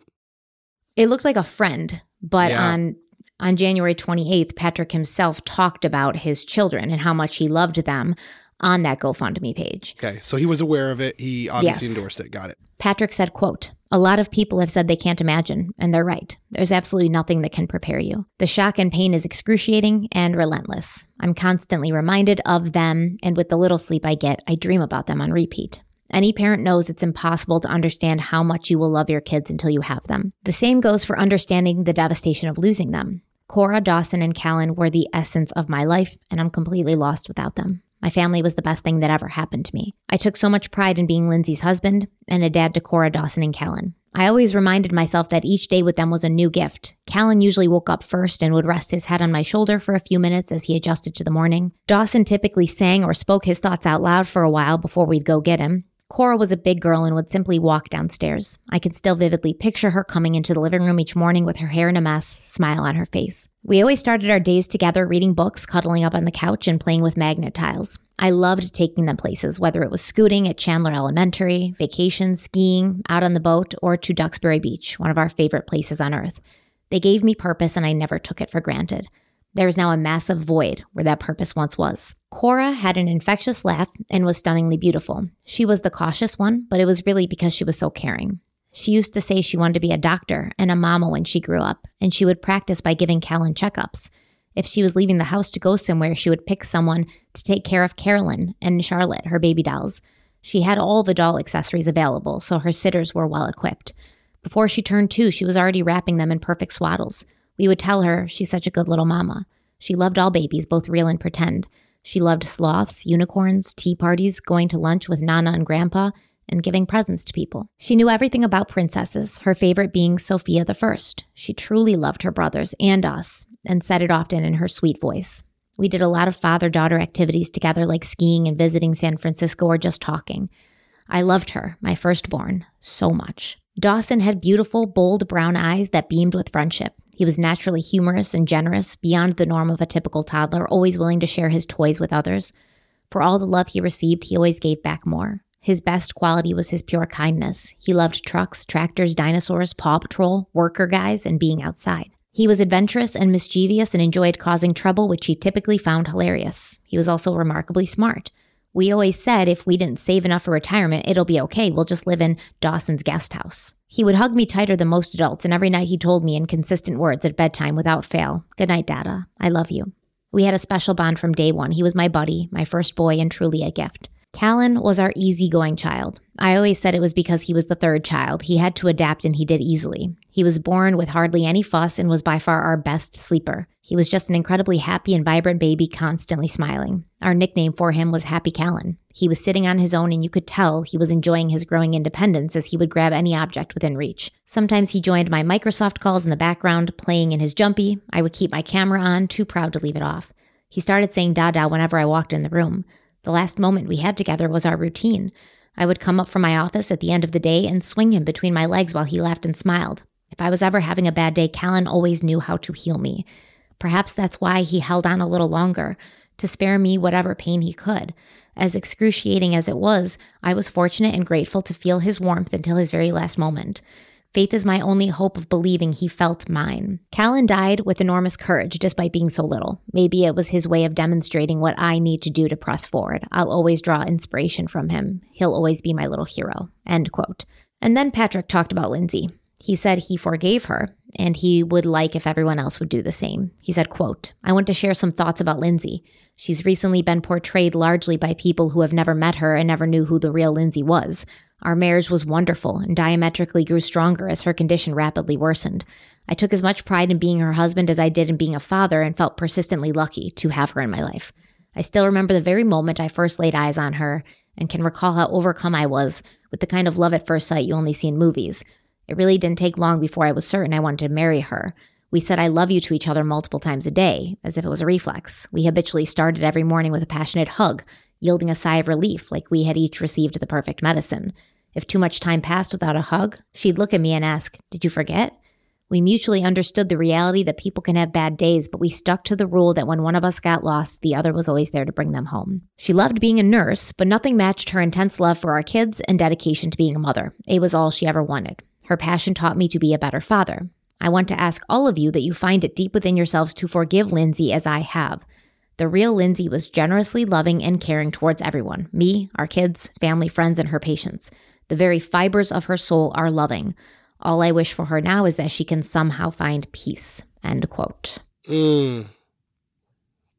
It looked like a friend, but Yeah. on on January 28th, Patrick himself talked about his children and how much he loved them on that GoFundMe page. Okay, so he was aware of it. He obviously Yes. endorsed it. Got it. Patrick said, quote, a lot of people have said they can't imagine, and they're right. There's absolutely nothing that can prepare you. The shock and pain is excruciating and relentless. I'm constantly reminded of them, and with the little sleep I get, I dream about them on repeat. Any parent knows it's impossible to understand how much you will love your kids until you have them. The same goes for understanding the devastation of losing them. Cora, Dawson, and Callan were the essence of my life, and I'm completely lost without them. My family was the best thing that ever happened to me. I took so much pride in being Lindsay's husband and a dad to Cora, Dawson, and Callan. I always reminded myself that each day with them was a new gift. Callan usually woke up first and would rest his head on my shoulder for a few minutes as he adjusted to the morning. Dawson typically sang or spoke his thoughts out loud for a while before we'd go get him. Cora was a big girl and would simply walk downstairs. I can still vividly picture her coming into the living room each morning with her hair in a mess, smile on her face. We always started our days together reading books, cuddling up on the couch, and playing with magnet tiles. I loved taking them places, whether it was scooting at Chandler Elementary, vacation, skiing, out on the boat, or to Duxbury Beach, one of our favorite places on earth. They gave me purpose and I never took it for granted. There is now a massive void where that purpose once was. Cora had an infectious laugh and was stunningly beautiful. She was the cautious one, but it was really because she was so caring. She used to say she wanted to be a doctor and a mama when she grew up, and she would practice by giving Callan checkups. If she was leaving the house to go somewhere, she would pick someone to take care of Carolyn and Charlotte, her baby dolls. She had all the doll accessories available, so her sitters were well equipped. Before she turned two, she was already wrapping them in perfect swaddles. We would tell her she's such a good little mama. She loved all babies, both real and pretend. She loved sloths, unicorns, tea parties, going to lunch with Nana and Grandpa, and giving presents to people. She knew everything about princesses, her favorite being Sofia First. She truly loved her brothers and us, and said it often in her sweet voice. We did a lot of father daughter activities together, like skiing and visiting San Francisco or just talking. I loved her, my firstborn, so much. Dawson had beautiful, bold brown eyes that beamed with friendship. He was naturally humorous and generous, beyond the norm of a typical toddler, always willing to share his toys with others. For all the love he received, he always gave back more. His best quality was his pure kindness. He loved trucks, tractors, dinosaurs, Paw Patrol, worker guys, and being outside. He was adventurous and mischievous and enjoyed causing trouble, which he typically found hilarious. He was also remarkably smart. We always said if we didn't save enough for retirement, it'll be okay. We'll just live in Dawson's guest house. He would hug me tighter than most adults, and every night he told me in consistent words at bedtime without fail Good night, Dada. I love you. We had a special bond from day one. He was my buddy, my first boy, and truly a gift. Callan was our easygoing child. I always said it was because he was the third child. He had to adapt and he did easily. He was born with hardly any fuss and was by far our best sleeper. He was just an incredibly happy and vibrant baby, constantly smiling. Our nickname for him was Happy Callan. He was sitting on his own, and you could tell he was enjoying his growing independence as he would grab any object within reach. Sometimes he joined my Microsoft calls in the background, playing in his jumpy. I would keep my camera on, too proud to leave it off. He started saying Dada whenever I walked in the room. The last moment we had together was our routine. I would come up from my office at the end of the day and swing him between my legs while he laughed and smiled. If I was ever having a bad day, Callan always knew how to heal me. Perhaps that's why he held on a little longer, to spare me whatever pain he could. As excruciating as it was, I was fortunate and grateful to feel his warmth until his very last moment. Faith is my only hope of believing he felt mine. Callan died with enormous courage despite being so little. Maybe it was his way of demonstrating what I need to do to press forward. I'll always draw inspiration from him. He'll always be my little hero. End quote. And then Patrick talked about Lindsay. He said he forgave her and he would like if everyone else would do the same. He said, quote, I want to share some thoughts about Lindsay. She's recently been portrayed largely by people who have never met her and never knew who the real Lindsay was. Our marriage was wonderful and diametrically grew stronger as her condition rapidly worsened. I took as much pride in being her husband as I did in being a father and felt persistently lucky to have her in my life. I still remember the very moment I first laid eyes on her and can recall how overcome I was with the kind of love at first sight you only see in movies. It really didn't take long before I was certain I wanted to marry her. We said I love you to each other multiple times a day, as if it was a reflex. We habitually started every morning with a passionate hug, yielding a sigh of relief like we had each received the perfect medicine. If too much time passed without a hug, she'd look at me and ask, Did you forget? We mutually understood the reality that people can have bad days, but we stuck to the rule that when one of us got lost, the other was always there to bring them home. She loved being a nurse, but nothing matched her intense love for our kids and dedication to being a mother. It was all she ever wanted. Her passion taught me to be a better father. I want to ask all of you that you find it deep within yourselves to forgive Lindsay as I have. The real Lindsay was generously loving and caring towards everyone me, our kids, family, friends, and her patients. The very fibers of her soul are loving. All I wish for her now is that she can somehow find peace. End quote. Mm.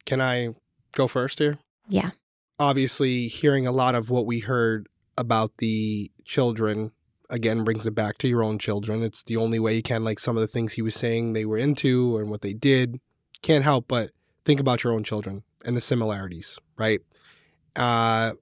Can I go first here? Yeah. Obviously, hearing a lot of what we heard about the children again brings it back to your own children. It's the only way you can, like some of the things he was saying they were into and what they did. Can't help but think about your own children and the similarities, right? Uh,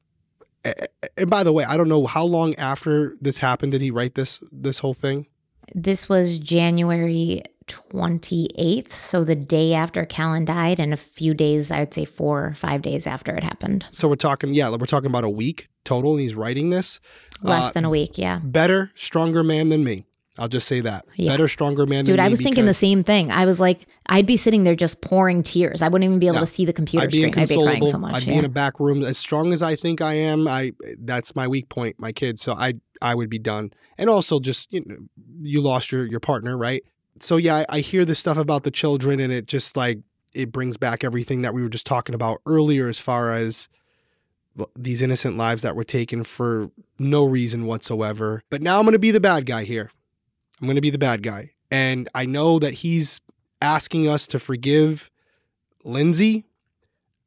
and by the way, I don't know how long after this happened did he write this this whole thing? This was January 28th, so the day after Callan died and a few days, I would say 4 or 5 days after it happened. So we're talking yeah, we're talking about a week total and he's writing this. Less uh, than a week, yeah. Better, stronger man than me. I'll just say that. Yeah. Better, stronger man Dude, I was thinking the same thing. I was like, I'd be sitting there just pouring tears. I wouldn't even be able no, to see the computer I'd screen. I'd be crying so much. I'd yeah. be in a back room. As strong as I think I am, I that's my weak point, my kids. So I I would be done. And also just you know, you lost your your partner, right? So yeah, I, I hear this stuff about the children and it just like it brings back everything that we were just talking about earlier as far as these innocent lives that were taken for no reason whatsoever. But now I'm going to be the bad guy here. I'm going to be the bad guy. And I know that he's asking us to forgive Lindsay.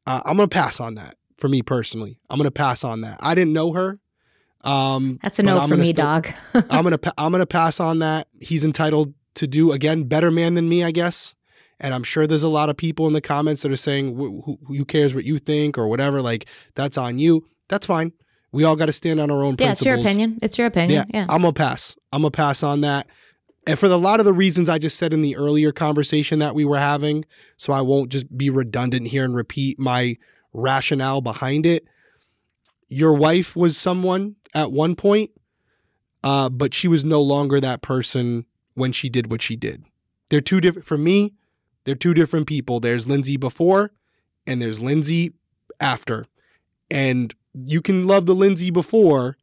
Uh, I'm going to pass on that for me personally. I'm going to pass on that. I didn't know her. Um, That's a no for me, still, dog. I'm gonna I'm gonna pass on that. He's entitled to do again better man than me, I guess. And I'm sure there's a lot of people in the comments that are saying, who, who cares what you think or whatever? Like, that's on you. That's fine. We all got to stand on our own yeah, principles. it's your opinion. It's your opinion. Yeah. yeah. I'm going to pass. I'm going to pass on that. And for a lot of the reasons I just said in the earlier conversation that we were having, so I won't just be redundant here and repeat my rationale behind it. Your wife was someone at one point, uh, but she was no longer that person when she did what she did. They're two different, for me, they're two different people. There's Lindsay before and there's Lindsay after. And you can love the Lindsay before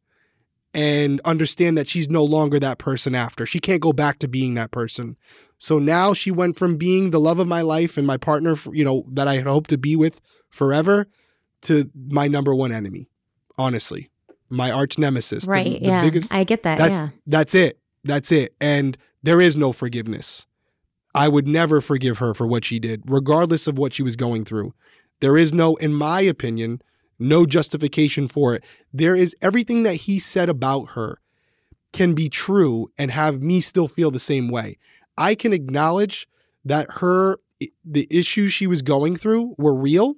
and understand that she's no longer that person after. She can't go back to being that person. So now she went from being the love of my life and my partner, you know, that I had hoped to be with forever to my number one enemy, honestly. My arch nemesis. Right. The, the yeah. Biggest, I get that. That's, yeah. That's it. That's it. And there is no forgiveness. I would never forgive her for what she did, regardless of what she was going through. There is no, in my opinion, no justification for it. There is everything that he said about her can be true and have me still feel the same way. I can acknowledge that her the issues she was going through were real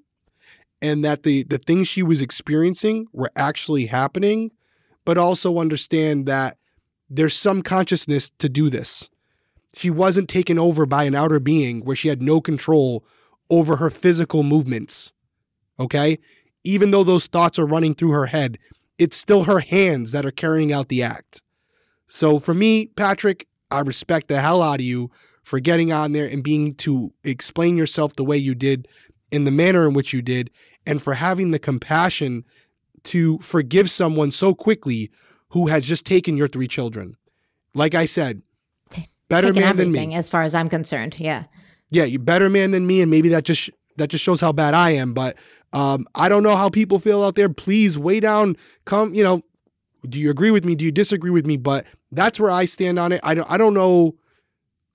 and that the the things she was experiencing were actually happening, but also understand that there's some consciousness to do this. She wasn't taken over by an outer being where she had no control over her physical movements. Okay? Even though those thoughts are running through her head, it's still her hands that are carrying out the act. So for me, Patrick, I respect the hell out of you for getting on there and being to explain yourself the way you did in the manner in which you did and for having the compassion to forgive someone so quickly who has just taken your three children. Like I said, better man than me. As far as I'm concerned, yeah. Yeah, you're better man than me, and maybe that just that just shows how bad I am. But um, I don't know how people feel out there. Please weigh down. Come, you know. Do you agree with me? Do you disagree with me? But that's where I stand on it. I don't. I don't know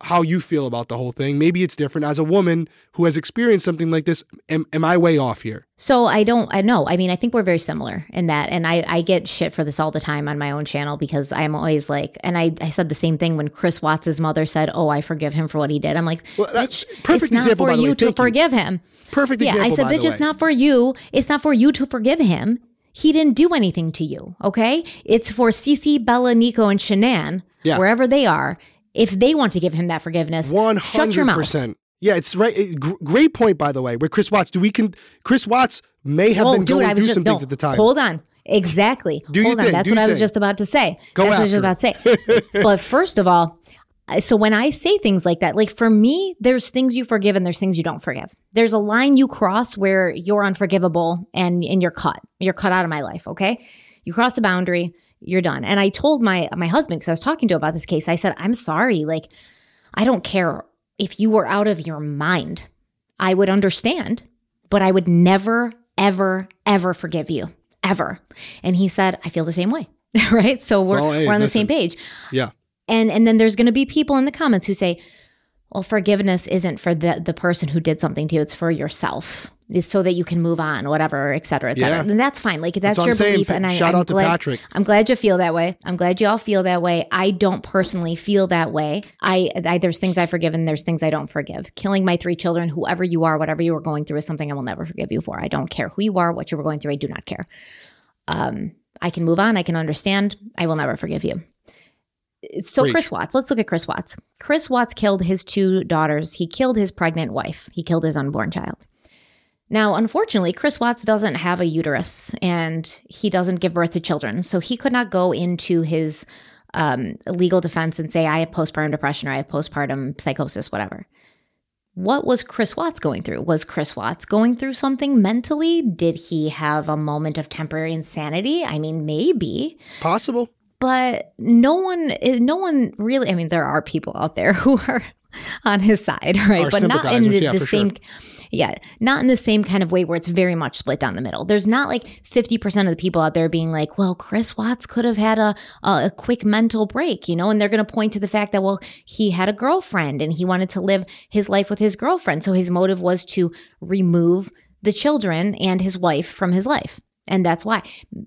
how you feel about the whole thing. Maybe it's different. As a woman who has experienced something like this, am, am I way off here? So I don't, I know. I mean, I think we're very similar in that. And I, I get shit for this all the time on my own channel because I'm always like, and I, I said the same thing when Chris Watts' mother said, Oh, I forgive him for what he did. I'm like, well, that's perfect it's not example, for you way, to forgive you. him. Perfect yeah, example. Yeah, I said, bitch, it's not for you. It's not for you to forgive him. He didn't do anything to you. Okay. It's for Cece, Bella, Nico, and Shanann, yeah. wherever they are if they want to give him that forgiveness, one hundred percent. Yeah, it's right. Great point, by the way. With Chris Watts, do we can Chris Watts may have oh, been dude, going through just, some no, things at the time. Hold on. Exactly. Do Hold on. That's what I was just about to say. Go That's what I was just about to say. but first of all, so when I say things like that, like for me, there's things you forgive and there's things you don't forgive. There's a line you cross where you're unforgivable and and you're cut. You're cut out of my life. Okay, you cross a boundary you're done. And I told my my husband because I was talking to him about this case. I said, "I'm sorry. Like, I don't care if you were out of your mind. I would understand, but I would never, ever, ever forgive you, ever." And he said, "I feel the same way." right? So we're well, hey, we're on listen, the same page. Yeah. And and then there's going to be people in the comments who say, "Well, forgiveness isn't for the the person who did something to you; it's for yourself." So that you can move on, whatever, et cetera, et cetera. Yeah. And that's fine. Like that's, that's your belief. And I, shout I'm out glad, to Patrick. I'm glad you feel that way. I'm glad you all feel that way. I don't personally feel that way. I, I there's things I forgive and there's things I don't forgive. Killing my three children, whoever you are, whatever you were going through, is something I will never forgive you for. I don't care who you are, what you were going through. I do not care. Um, I can move on. I can understand. I will never forgive you. So Chris Watts, let's look at Chris Watts. Chris Watts killed his two daughters. He killed his pregnant wife. He killed his unborn child. Now, unfortunately, Chris Watts doesn't have a uterus and he doesn't give birth to children. So he could not go into his um, legal defense and say, I have postpartum depression or I have postpartum psychosis, whatever. What was Chris Watts going through? Was Chris Watts going through something mentally? Did he have a moment of temporary insanity? I mean, maybe. Possible. But no one no one really i mean there are people out there who are on his side right? Are but not in the, yeah, the same sure. yeah not in the same kind of way where it's very much split down the middle. There's not like 50% of the people out there being like well chris watts could have had a, a, a quick mental break you know? And they're going to point to the fact that well he had a girlfriend and he wanted to live his life with his girlfriend. So his motive was to remove the children and his wife from his life and that's why.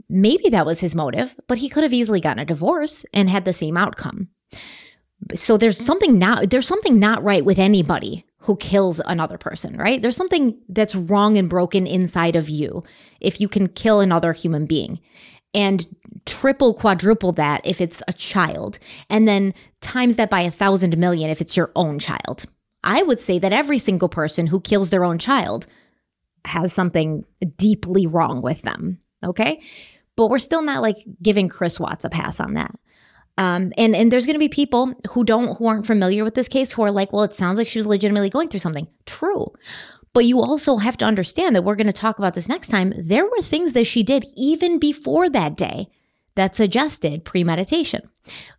Maybe that was his motive, but he could have easily gotten a divorce and had the same outcome. So there's something not there's something not right with anybody who kills another person, right? There's something that's wrong and broken inside of you if you can kill another human being. And triple quadruple that if it's a child, and then times that by a thousand million if it's your own child. I would say that every single person who kills their own child has something deeply wrong with them. Okay. But we're still not like giving Chris Watts a pass on that. Um, and and there's going to be people who don't who aren't familiar with this case who are like, well, it sounds like she was legitimately going through something. True, but you also have to understand that we're going to talk about this next time. There were things that she did even before that day that suggested premeditation.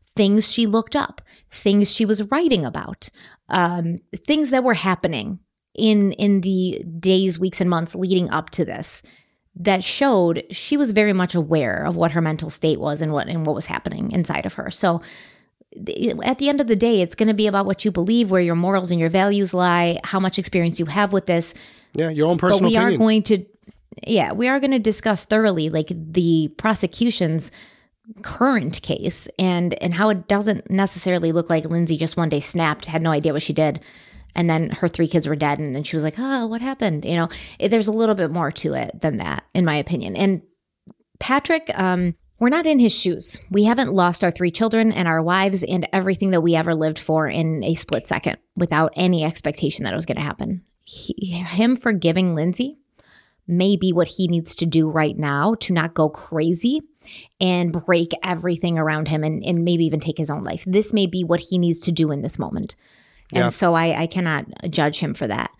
Things she looked up, things she was writing about, um, things that were happening in in the days, weeks, and months leading up to this that showed she was very much aware of what her mental state was and what and what was happening inside of her. So at the end of the day, it's going to be about what you believe, where your morals and your values lie, how much experience you have with this. Yeah, your own personal. But we opinions. are going to, yeah, we are going to discuss thoroughly like the prosecution's current case and and how it doesn't necessarily look like Lindsay just one day snapped, had no idea what she did, and then her three kids were dead, and then she was like, "Oh, what happened?" You know, it, there's a little bit more to it than that, in my opinion. And Patrick, um, we're not in his shoes. We haven't lost our three children and our wives and everything that we ever lived for in a split second without any expectation that it was going to happen. He, him forgiving Lindsay may be what he needs to do right now to not go crazy and break everything around him and, and maybe even take his own life. This may be what he needs to do in this moment. And Yeah. so I, I cannot judge him for that.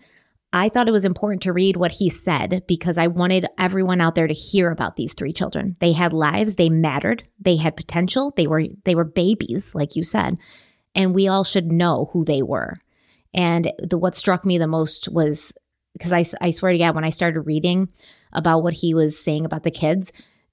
I thought it was important to read what he said because I wanted everyone out there to hear about these three children. They had lives, they mattered, they had potential, they were they were babies, like you said, and we all should know who they were. And the what struck me the most was because I, I swear to God, when I started reading about what he was saying about the kids,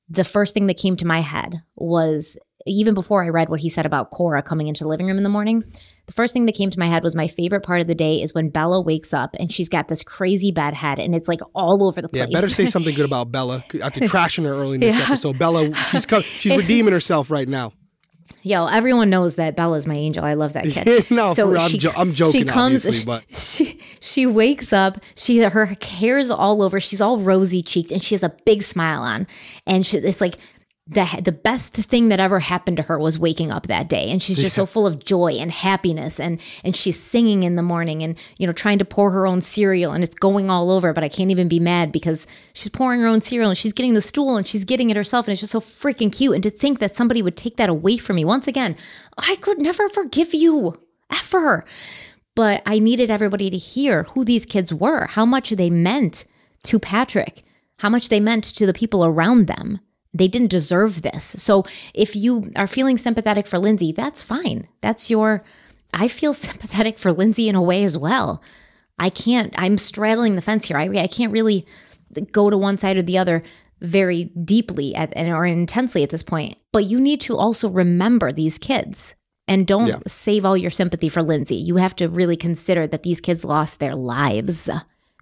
the first thing that came to my head was even before I read what he said about Cora coming into the living room in the morning, the first thing that came to my head was my favorite part of the day is when Bella wakes up and she's got this crazy bad head and it's like all over the Yeah, place. better say something good about Bella after trashing her early in this Yeah. episode. Bella, she's co- she's redeeming herself right now. Yo, everyone knows that Bella's my angel. I love that kid. no, for real, I'm, jo- I'm joking, obviously, but she, she wakes up. She her hair's all over. She's all rosy cheeked, and she has a big smile on. And she, it's like the the best thing that ever happened to her was waking up that day. And she's just so full of joy and happiness. And and she's singing in the morning, and you know trying to pour her own cereal, and it's going all over. But I can't even be mad because she's pouring her own cereal, and she's getting the stool, and she's getting it herself, and it's just so freaking cute. And to think that somebody would take that away from me once again, I could never forgive you ever but I needed everybody to hear who these kids were, how much they meant to Patrick, how much they meant to the people around them. They didn't deserve this. So if you are feeling sympathetic for Lindsay, that's fine. That's your, I feel sympathetic for Lindsay in a way as well. I can't, I'm straddling the fence here. I, I can't really go to one side or the other very deeply at, and or intensely at this point. But you need to also remember these kids and don't Yeah. save all your sympathy for Lindsay. You have to really consider that these kids lost their lives,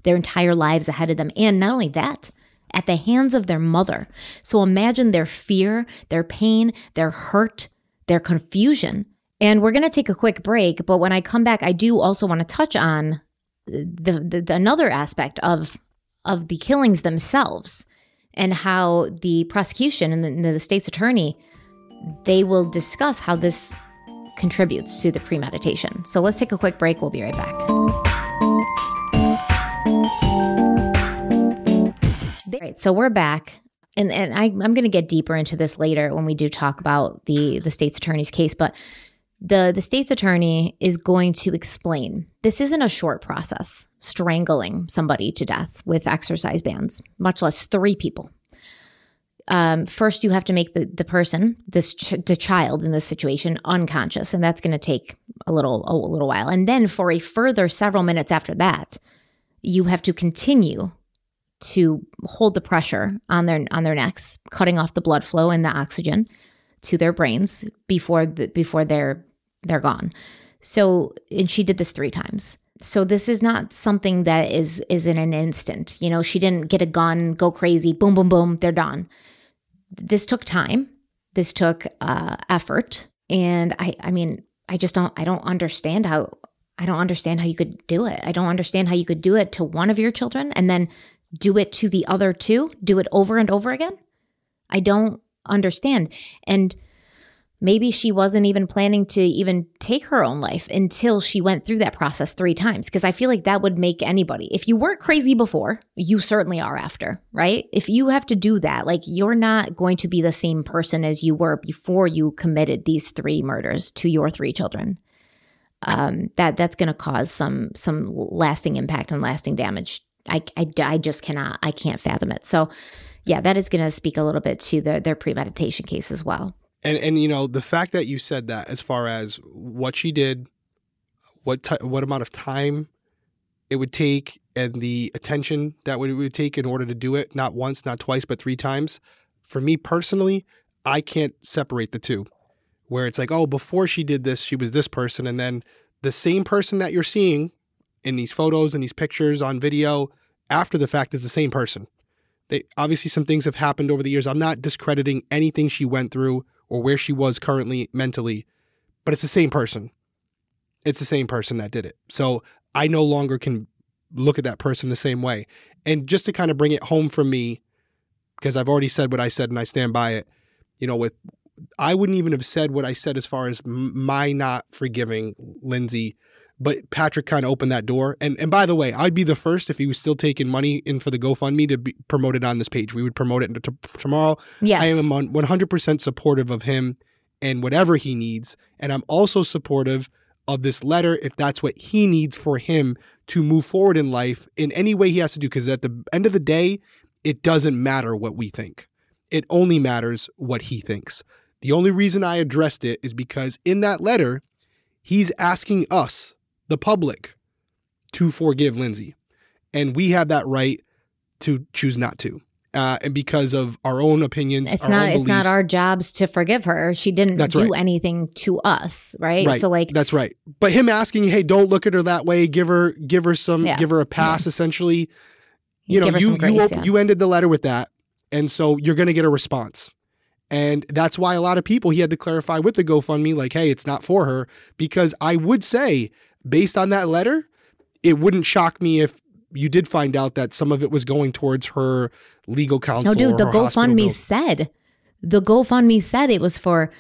their entire lives ahead of them. And not only that, at the hands of their mother. So imagine their fear, their pain, their hurt, their confusion. And we're going to take a quick break, but when I come back, I do also want to touch on the, the, the another aspect of of the killings themselves and how the prosecution and the, the state's attorney they will discuss how this contributes to the premeditation. So let's take a quick break. We'll be right back. Right, so we're back. And, and I, I'm going to get deeper into this later when we do talk about the, the state's attorney's case. But the, the state's attorney is going to explain this isn't a short process, strangling somebody to death with exercise bands, much less three people. um, first you have to make the, the person, this ch- the child in this situation, unconscious, and that's going to take a little a little while. And then for a further several minutes after that, you have to continue to hold the pressure on their on their necks, cutting off the blood flow and the oxygen to their brains before the, before they're they're gone. So, and she did this three times. So this is not something that is is in an instant. You know, she didn't get a gun, go crazy, boom, boom, boom, they're done. This took time. This took uh, effort, and I, I mean, I just don't, I don't understand how, I don't understand how you could do it. I don't understand how you could do it to one of your children and then do it to the other two, do it over and over again. I don't understand. And maybe she wasn't even planning to even take her own life until she went through that process three times. Because I feel like that would make anybody, if you weren't crazy before, you certainly are after, right? If you have to do that, like you're not going to be the same person as you were before you committed these three murders to your three children. Um, that that's going to cause some some lasting impact and lasting damage. I, I, I just cannot I can't fathom it. So yeah, that is going to speak a little bit to the, their premeditation case as well. And and you know the fact that you said that as far as what she did, what t- what amount of time it would take, and the attention that would, it would take in order to do it, not once, not twice, but three times. For me personally, I can't separate the two. Where it's like, oh, before she did this, she was this person, and then the same person that you're seeing in these photos and these pictures on video after the fact is the same person. They obviously some things have happened over the years. I'm not discrediting anything she went through or where she was currently mentally, but it's the same person. It's the same person that did it. So I no longer can look at that person the same way. And just to kind of bring it home for me, because I've already said what I said and I stand by it, you know, with I wouldn't even have said what I said as far as my not forgiving Lindsay but Patrick kind of opened that door. And and by the way, I'd be the first if he was still taking money in for the GoFundMe to be promoted on this page. We would promote it tomorrow. Yes. I am 100% supportive of him and whatever he needs. And I'm also supportive of this letter if that's what he needs for him to move forward in life in any way he has to do. Because at the end of the day, it doesn't matter what we think, it only matters what he thinks. The only reason I addressed it is because in that letter, he's asking us the public to forgive Lindsay. And we have that right to choose not to. Uh, and because of our own opinions, it's not it's beliefs, not our jobs to forgive her. She didn't That's do right. anything to us, right? Right. So like that's right. But him asking, "Hey, don't look at her that way. Give her give her some Yeah. give her a pass." Essentially, you know, you grace, you, op- yeah. you ended the letter with that, and so you're going to get a response. And that's why a lot of people he had to clarify with the GoFundMe, like, "Hey, it's not for her," because I would say, based on that letter, it wouldn't shock me if you did find out that some of it was going towards her legal counsel. No, dude, the GoFundMe said the GoFundMe said it was for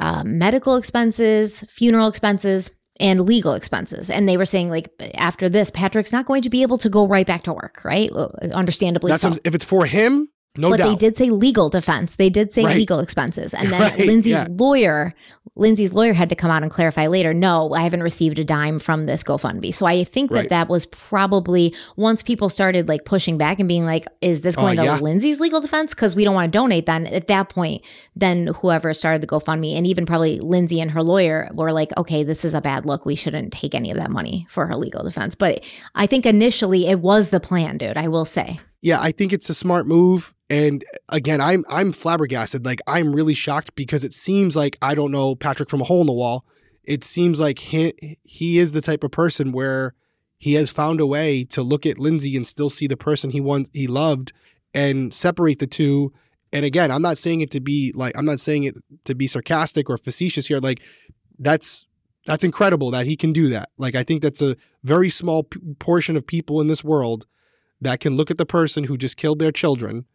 uh, medical expenses, funeral expenses, and legal expenses. And they were saying like after this, Patrick's not going to be able to go right back to work, right? Understandably That's so. if it's for him, no but doubt. they did say legal defense. They did say Right. legal expenses. And then Right, Lindsay's yeah. lawyer, Lindsay's lawyer had to come out and clarify later, no, I haven't received a dime from this GoFundMe. So I think that Right. that was probably once people started like pushing back and being like, is this oh, going Oh, yeah. to Lindsay's legal defense? Because we don't want to donate then. At that point, then whoever started the GoFundMe and even probably Lindsay and her lawyer were like, okay, this is a bad look. We shouldn't take any of that money for her legal defense. But I think initially it was the plan, dude. I will say. Yeah, I think it's a smart move. And again, I'm I'm flabbergasted. Like I'm really shocked because it seems like I don't know Patrick from a hole in the wall. It seems like he he is the type of person where he has found a way to look at Lindsay and still see the person he want he loved and separate the two. And again, I'm not saying it to be like I'm not saying it to be sarcastic or facetious here. Like that's that's incredible that he can do that. Like I think that's a very small p- portion of people in this world that can look at the person who just killed their children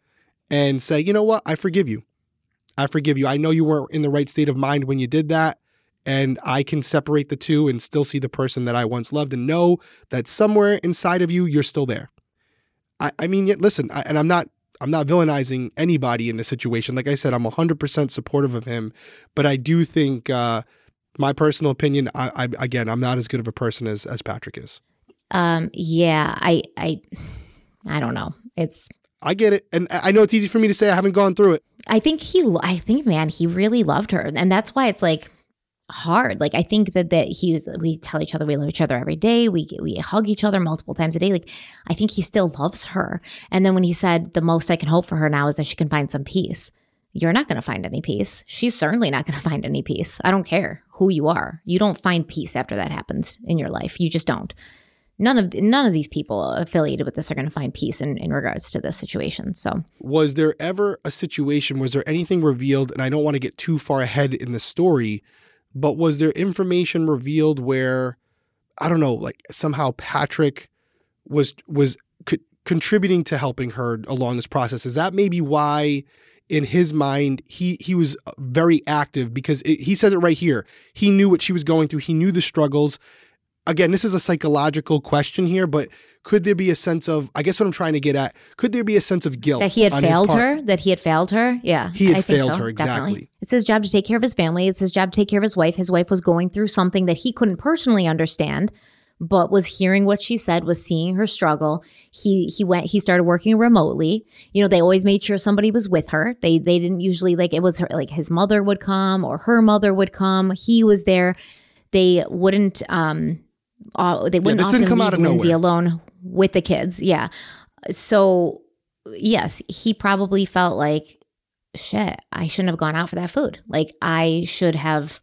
and say, you know what, I forgive you. I forgive you. I know you weren't in the right state of mind when you did that. And I can separate the two and still see the person that I once loved and know that somewhere inside of you, you're still there. I, I mean, listen, I, and I'm not I'm not villainizing anybody in this situation. Like I said, I'm 100% supportive of him, but I do think, uh, my personal opinion, I, I again, I'm not as good of a person as as Patrick is. Um, yeah, I, I, I don't know. It's I get it. And I know it's easy for me to say I haven't gone through it. I think he, I think, man, he really loved her. And that's why it's like hard. Like, I think that, that he was, we tell each other we love each other every day. We, we hug each other multiple times a day. Like, I think he still loves her. And then when he said, the most I can hope for her now is that she can find some peace. You're not going to find any peace. She's certainly not going to find any peace. I don't care who you are. You don't find peace after that happens in your life. You just don't none of none of these people affiliated with this are going to find peace in, in regards to this situation. So, was there ever a situation? Was there anything revealed? And I don't want to get too far ahead in the story, but was there information revealed where I don't know, like somehow Patrick was was co- contributing to helping her along this process? Is that maybe why? in his mind he he was very active because it, he says it right here he knew what she was going through he knew the struggles again, this is a psychological question here, but could there be a sense of I guess what I'm trying to get at, could there be a sense of guilt that he had failed her, that he had failed her? Yeah. He had I failed so, her exactly. Definitely. It's his job to take care of his family. It's his job to take care of his wife. His wife was going through something that he couldn't personally understand, but was hearing what she said, was seeing her struggle. He he went he started working remotely. You know, they always made sure somebody was with her. They they didn't usually like it was her like his mother would come or her mother would come. He was there. They wouldn't um uh, they wouldn't yeah, often come leave Lindsay nowhere. alone with the kids. Yeah. So yes, he probably felt like shit, I shouldn't have gone out for that food. Like I should have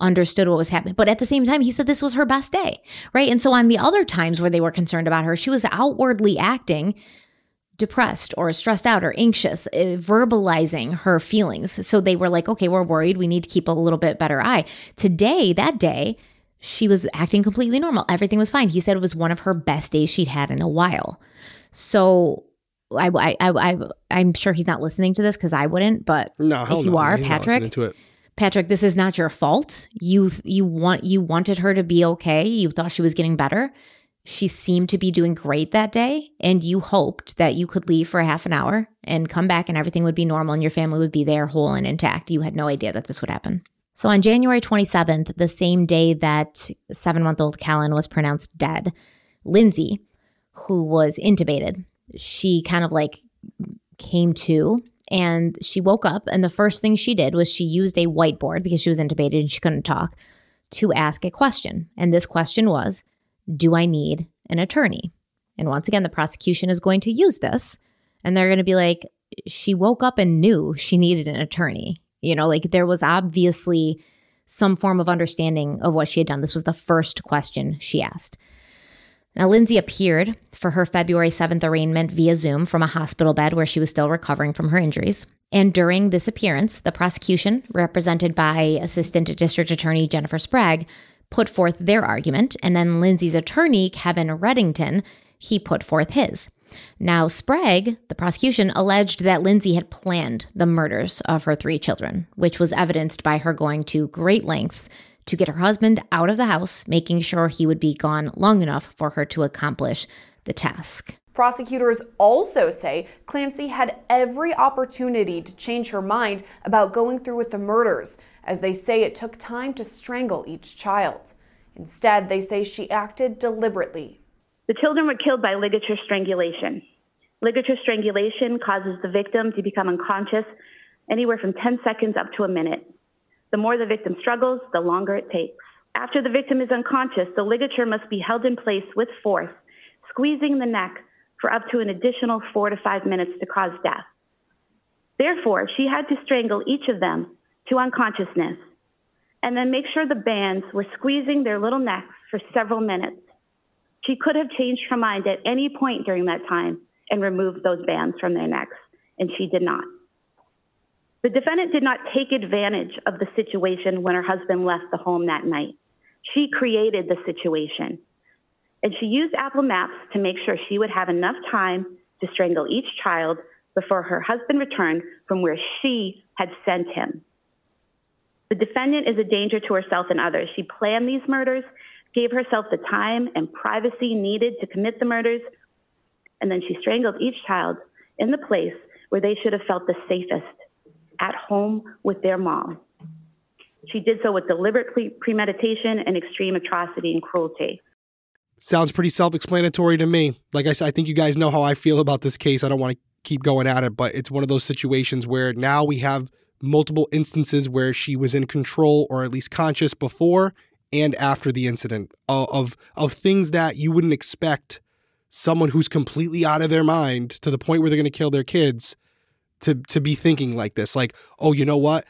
understood what was happening. But at the same time, he said this was her best day, right? And so on the other times where they were concerned about her, she was outwardly acting depressed or stressed out or anxious, uh, verbalizing her feelings. So they were like, okay, we're worried. We need to keep a little bit better eye. Today, that day, she was acting completely normal. Everything was fine. He said it was one of her best days she'd had in a while. So I, I, I, I am sure he's not listening to this because I wouldn't. But no, if you no, are, Patrick, Patrick, this is not your fault. You you want you wanted her to be okay. You thought she was getting better. She seemed to be doing great that day, and you hoped that you could leave for a half an hour and come back, and everything would be normal, and your family would be there whole and intact. You had no idea that this would happen. So on January 27th, the same day that seven month old Callan was pronounced dead, Lindsay, who was intubated, she kind of like came to and she woke up. And the first thing she did was she used a whiteboard because she was intubated and she couldn't talk to ask a question. And this question was Do I need an attorney? And once again, the prosecution is going to use this and they're going to be like, She woke up and knew she needed an attorney. You know, like there was obviously some form of understanding of what she had done. This was the first question she asked. Now, Lindsay appeared for her February 7th arraignment via Zoom from a hospital bed where she was still recovering from her injuries. And during this appearance, the prosecution, represented by Assistant District Attorney Jennifer Sprague, put forth their argument, and then Lindsay's attorney, Kevin Reddington, he put forth his. Now, Sprague, the prosecution, alleged that Lindsay had planned the murders of her three children, which was evidenced by her going to great lengths to get her husband out of the house, making sure he would be gone long enough for her to accomplish the task. Prosecutors also say Clancy had every opportunity to change her mind about going through with the murders, as they say it took time to strangle each child. Instead, they say she acted deliberately the children were killed by ligature strangulation. Ligature strangulation causes the victim to become unconscious anywhere from 10 seconds up to a minute. The more the victim struggles, the longer it takes. After the victim is unconscious, the ligature must be held in place with force, squeezing the neck for up to an additional four to five minutes to cause death. Therefore, she had to strangle each of them to unconsciousness and then make sure the bands were squeezing their little necks for several minutes. She could have changed her mind at any point during that time and removed those bands from their necks, and she did not. The defendant did not take advantage of the situation when her husband left the home that night. She created the situation. And she used Apple Maps to make sure she would have enough time to strangle each child before her husband returned from where she had sent him. The defendant is a danger to herself and others. She planned these murders gave herself the time and privacy needed to commit the murders, and then she strangled each child in the place where they should have felt the safest at home with their mom. She did so with deliberate premeditation and extreme atrocity and cruelty. Sounds pretty self explanatory to me. Like I said, I think you guys know how I feel about this case. I don't want to keep going at it, but it's one of those situations where now we have multiple instances where she was in control or at least conscious before and after the incident of of, of things that you wouldn't expect someone who's completely out of their mind to the point where they're going to kill their kids to to be thinking like this like oh you know what?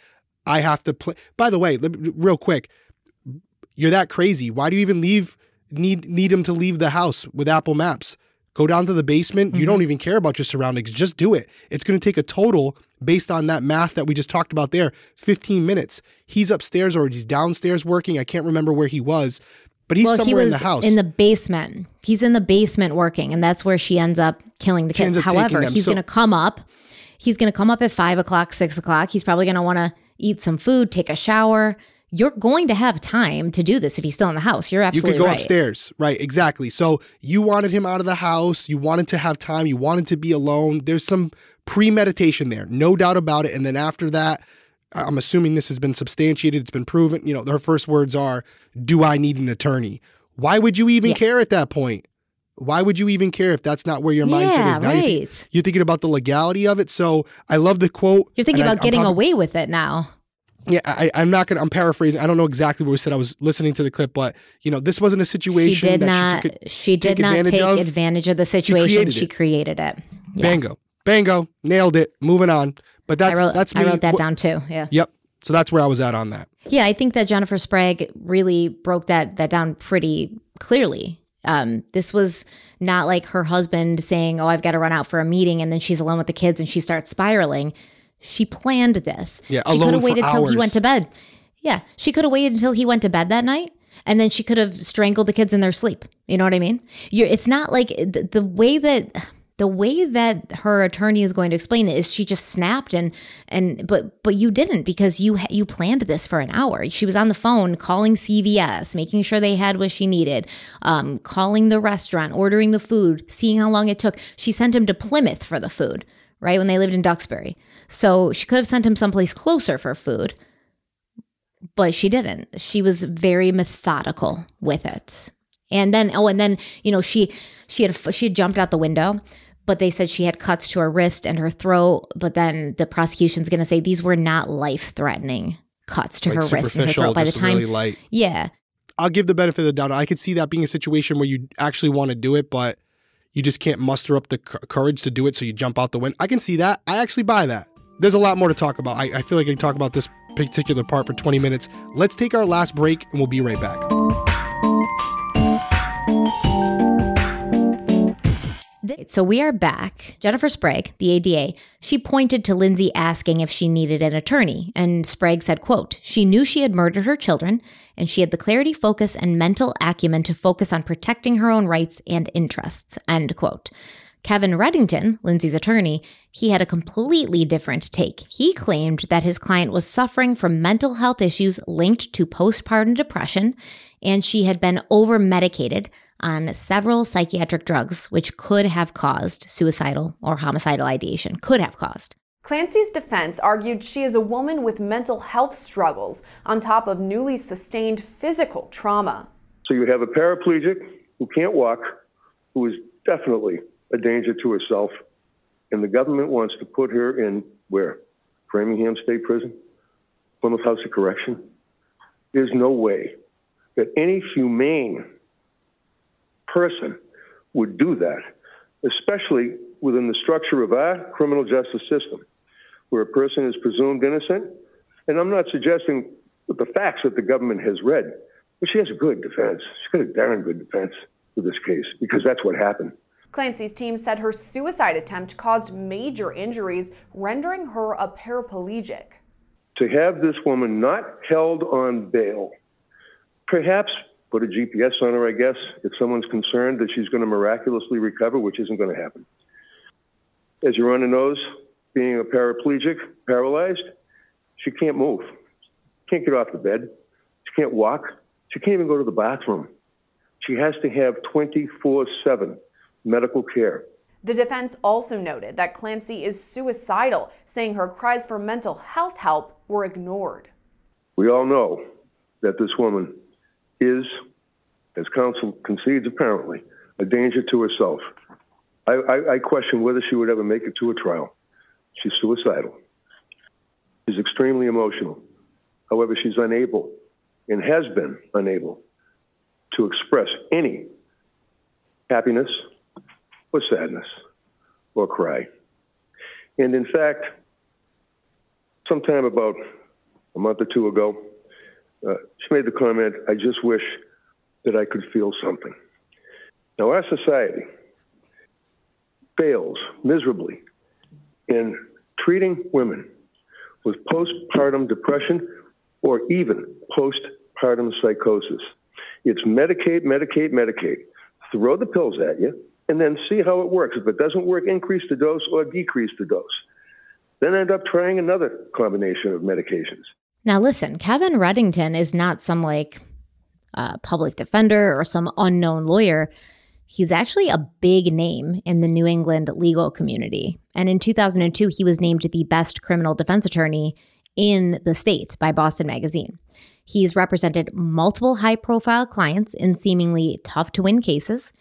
I have to play by the way real quick you're that crazy. Why do you even leave need need him to leave the house with apple maps? Go down to the basement. Mm-hmm. you don't even care about your surroundings. Just do it. It's going to take a total based on that math that we just talked about there 15 minutes he's upstairs or he's downstairs working i can't remember where he was but he's well, somewhere he in the house. In the basement. He's in the basement working, and that's where she ends up killing the kids. However, he's so- going to come up. He's going to come up at five o'clock, six o'clock. He's probably going to want to eat some food, take a shower. You're going to have time to do this if he's still in the house. You're absolutely You could go right. upstairs. Right, exactly. So you wanted him out of the house. You wanted to have time. You wanted to be alone. There's some premeditation there, no doubt about it. And then after that, I'm assuming this has been substantiated, it's been proven. You know, her first words are, Do I need an attorney? Why would you even yeah. care at that point? Why would you even care if that's not where your mindset yeah, is? Now right. you're, th- you're, thinking about the legality of it. So I love the quote. You're thinking about I, getting away with it now. Yeah, I, am not gonna. I'm paraphrasing. I don't know exactly what we said. I was listening to the clip, but you know, this wasn't a situation that she did not. She, she did not advantage take of. advantage of the situation. She created, she created it. Yeah. Bango, bango, nailed it. Moving on. But that's I wrote, that's me. I wrote that down too. Yeah. Yep. So that's where I was at on that. Yeah, I think that Jennifer Sprague really broke that that down pretty clearly. Um, this was not like her husband saying, "Oh, I've got to run out for a meeting," and then she's alone with the kids and she starts spiraling. She planned this. Yeah, she could have waited until he went to bed. Yeah, she could have waited until he went to bed that night, and then she could have strangled the kids in their sleep. You know what I mean? You're, it's not like the, the way that the way that her attorney is going to explain it is she just snapped and and but but you didn't because you you planned this for an hour she was on the phone calling cvs making sure they had what she needed um, calling the restaurant ordering the food seeing how long it took she sent him to plymouth for the food right when they lived in duxbury so she could have sent him someplace closer for food but she didn't she was very methodical with it and then oh and then you know she she had she had jumped out the window but they said she had cuts to her wrist and her throat. But then the prosecution's going to say these were not life threatening cuts to like her wrist and her throat. By the time, really light. yeah, I'll give the benefit of the doubt. I could see that being a situation where you actually want to do it, but you just can't muster up the courage to do it, so you jump out the window. I can see that. I actually buy that. There's a lot more to talk about. I, I feel like I can talk about this particular part for 20 minutes. Let's take our last break, and we'll be right back. So we are back. Jennifer Sprague, the ADA, she pointed to Lindsay asking if she needed an attorney, and Sprague said, quote, she knew she had murdered her children, and she had the clarity, focus, and mental acumen to focus on protecting her own rights and interests, end quote. Kevin Reddington, Lindsay's attorney, he had a completely different take. He claimed that his client was suffering from mental health issues linked to postpartum depression, and she had been over medicated on several psychiatric drugs, which could have caused suicidal or homicidal ideation, could have caused. Clancy's defense argued she is a woman with mental health struggles on top of newly sustained physical trauma. So you have a paraplegic who can't walk, who is definitely a danger to herself, and the government wants to put her in where? Framingham State Prison? Plymouth House of Correction? There's no way that any humane person would do that, especially within the structure of our criminal justice system, where a person is presumed innocent. And I'm not suggesting the facts that the government has read, but she has a good defense. She's got a darn good defense for this case because that's what happened. Clancy's team said her suicide attempt caused major injuries, rendering her a paraplegic. To have this woman not held on bail, perhaps put a GPS on her, I guess, if someone's concerned that she's going to miraculously recover, which isn't going to happen. As your Honor knows, being a paraplegic, paralyzed, she can't move. Can't get off the bed. She can't walk. She can't even go to the bathroom. She has to have 24 7 medical care. The defense also noted that Clancy is suicidal, saying her cries for mental health help were ignored. We all know that this woman is, as counsel concedes apparently, a danger to herself. I, I, I question whether she would ever make it to a trial. She's suicidal. She's extremely emotional. However, she's unable and has been unable to express any happiness or sadness or cry. And in fact, sometime about a month or two ago, uh, she made the comment, I just wish that I could feel something. Now, our society fails miserably in treating women with postpartum depression or even postpartum psychosis. It's medicate, medicate, medicate. Throw the pills at you and then see how it works. If it doesn't work, increase the dose or decrease the dose. Then end up trying another combination of medications. Now, listen, Kevin Reddington is not some like uh, public defender or some unknown lawyer. He's actually a big name in the New England legal community. And in 2002, he was named the best criminal defense attorney in the state by Boston Magazine. He's represented multiple high profile clients in seemingly tough to win cases.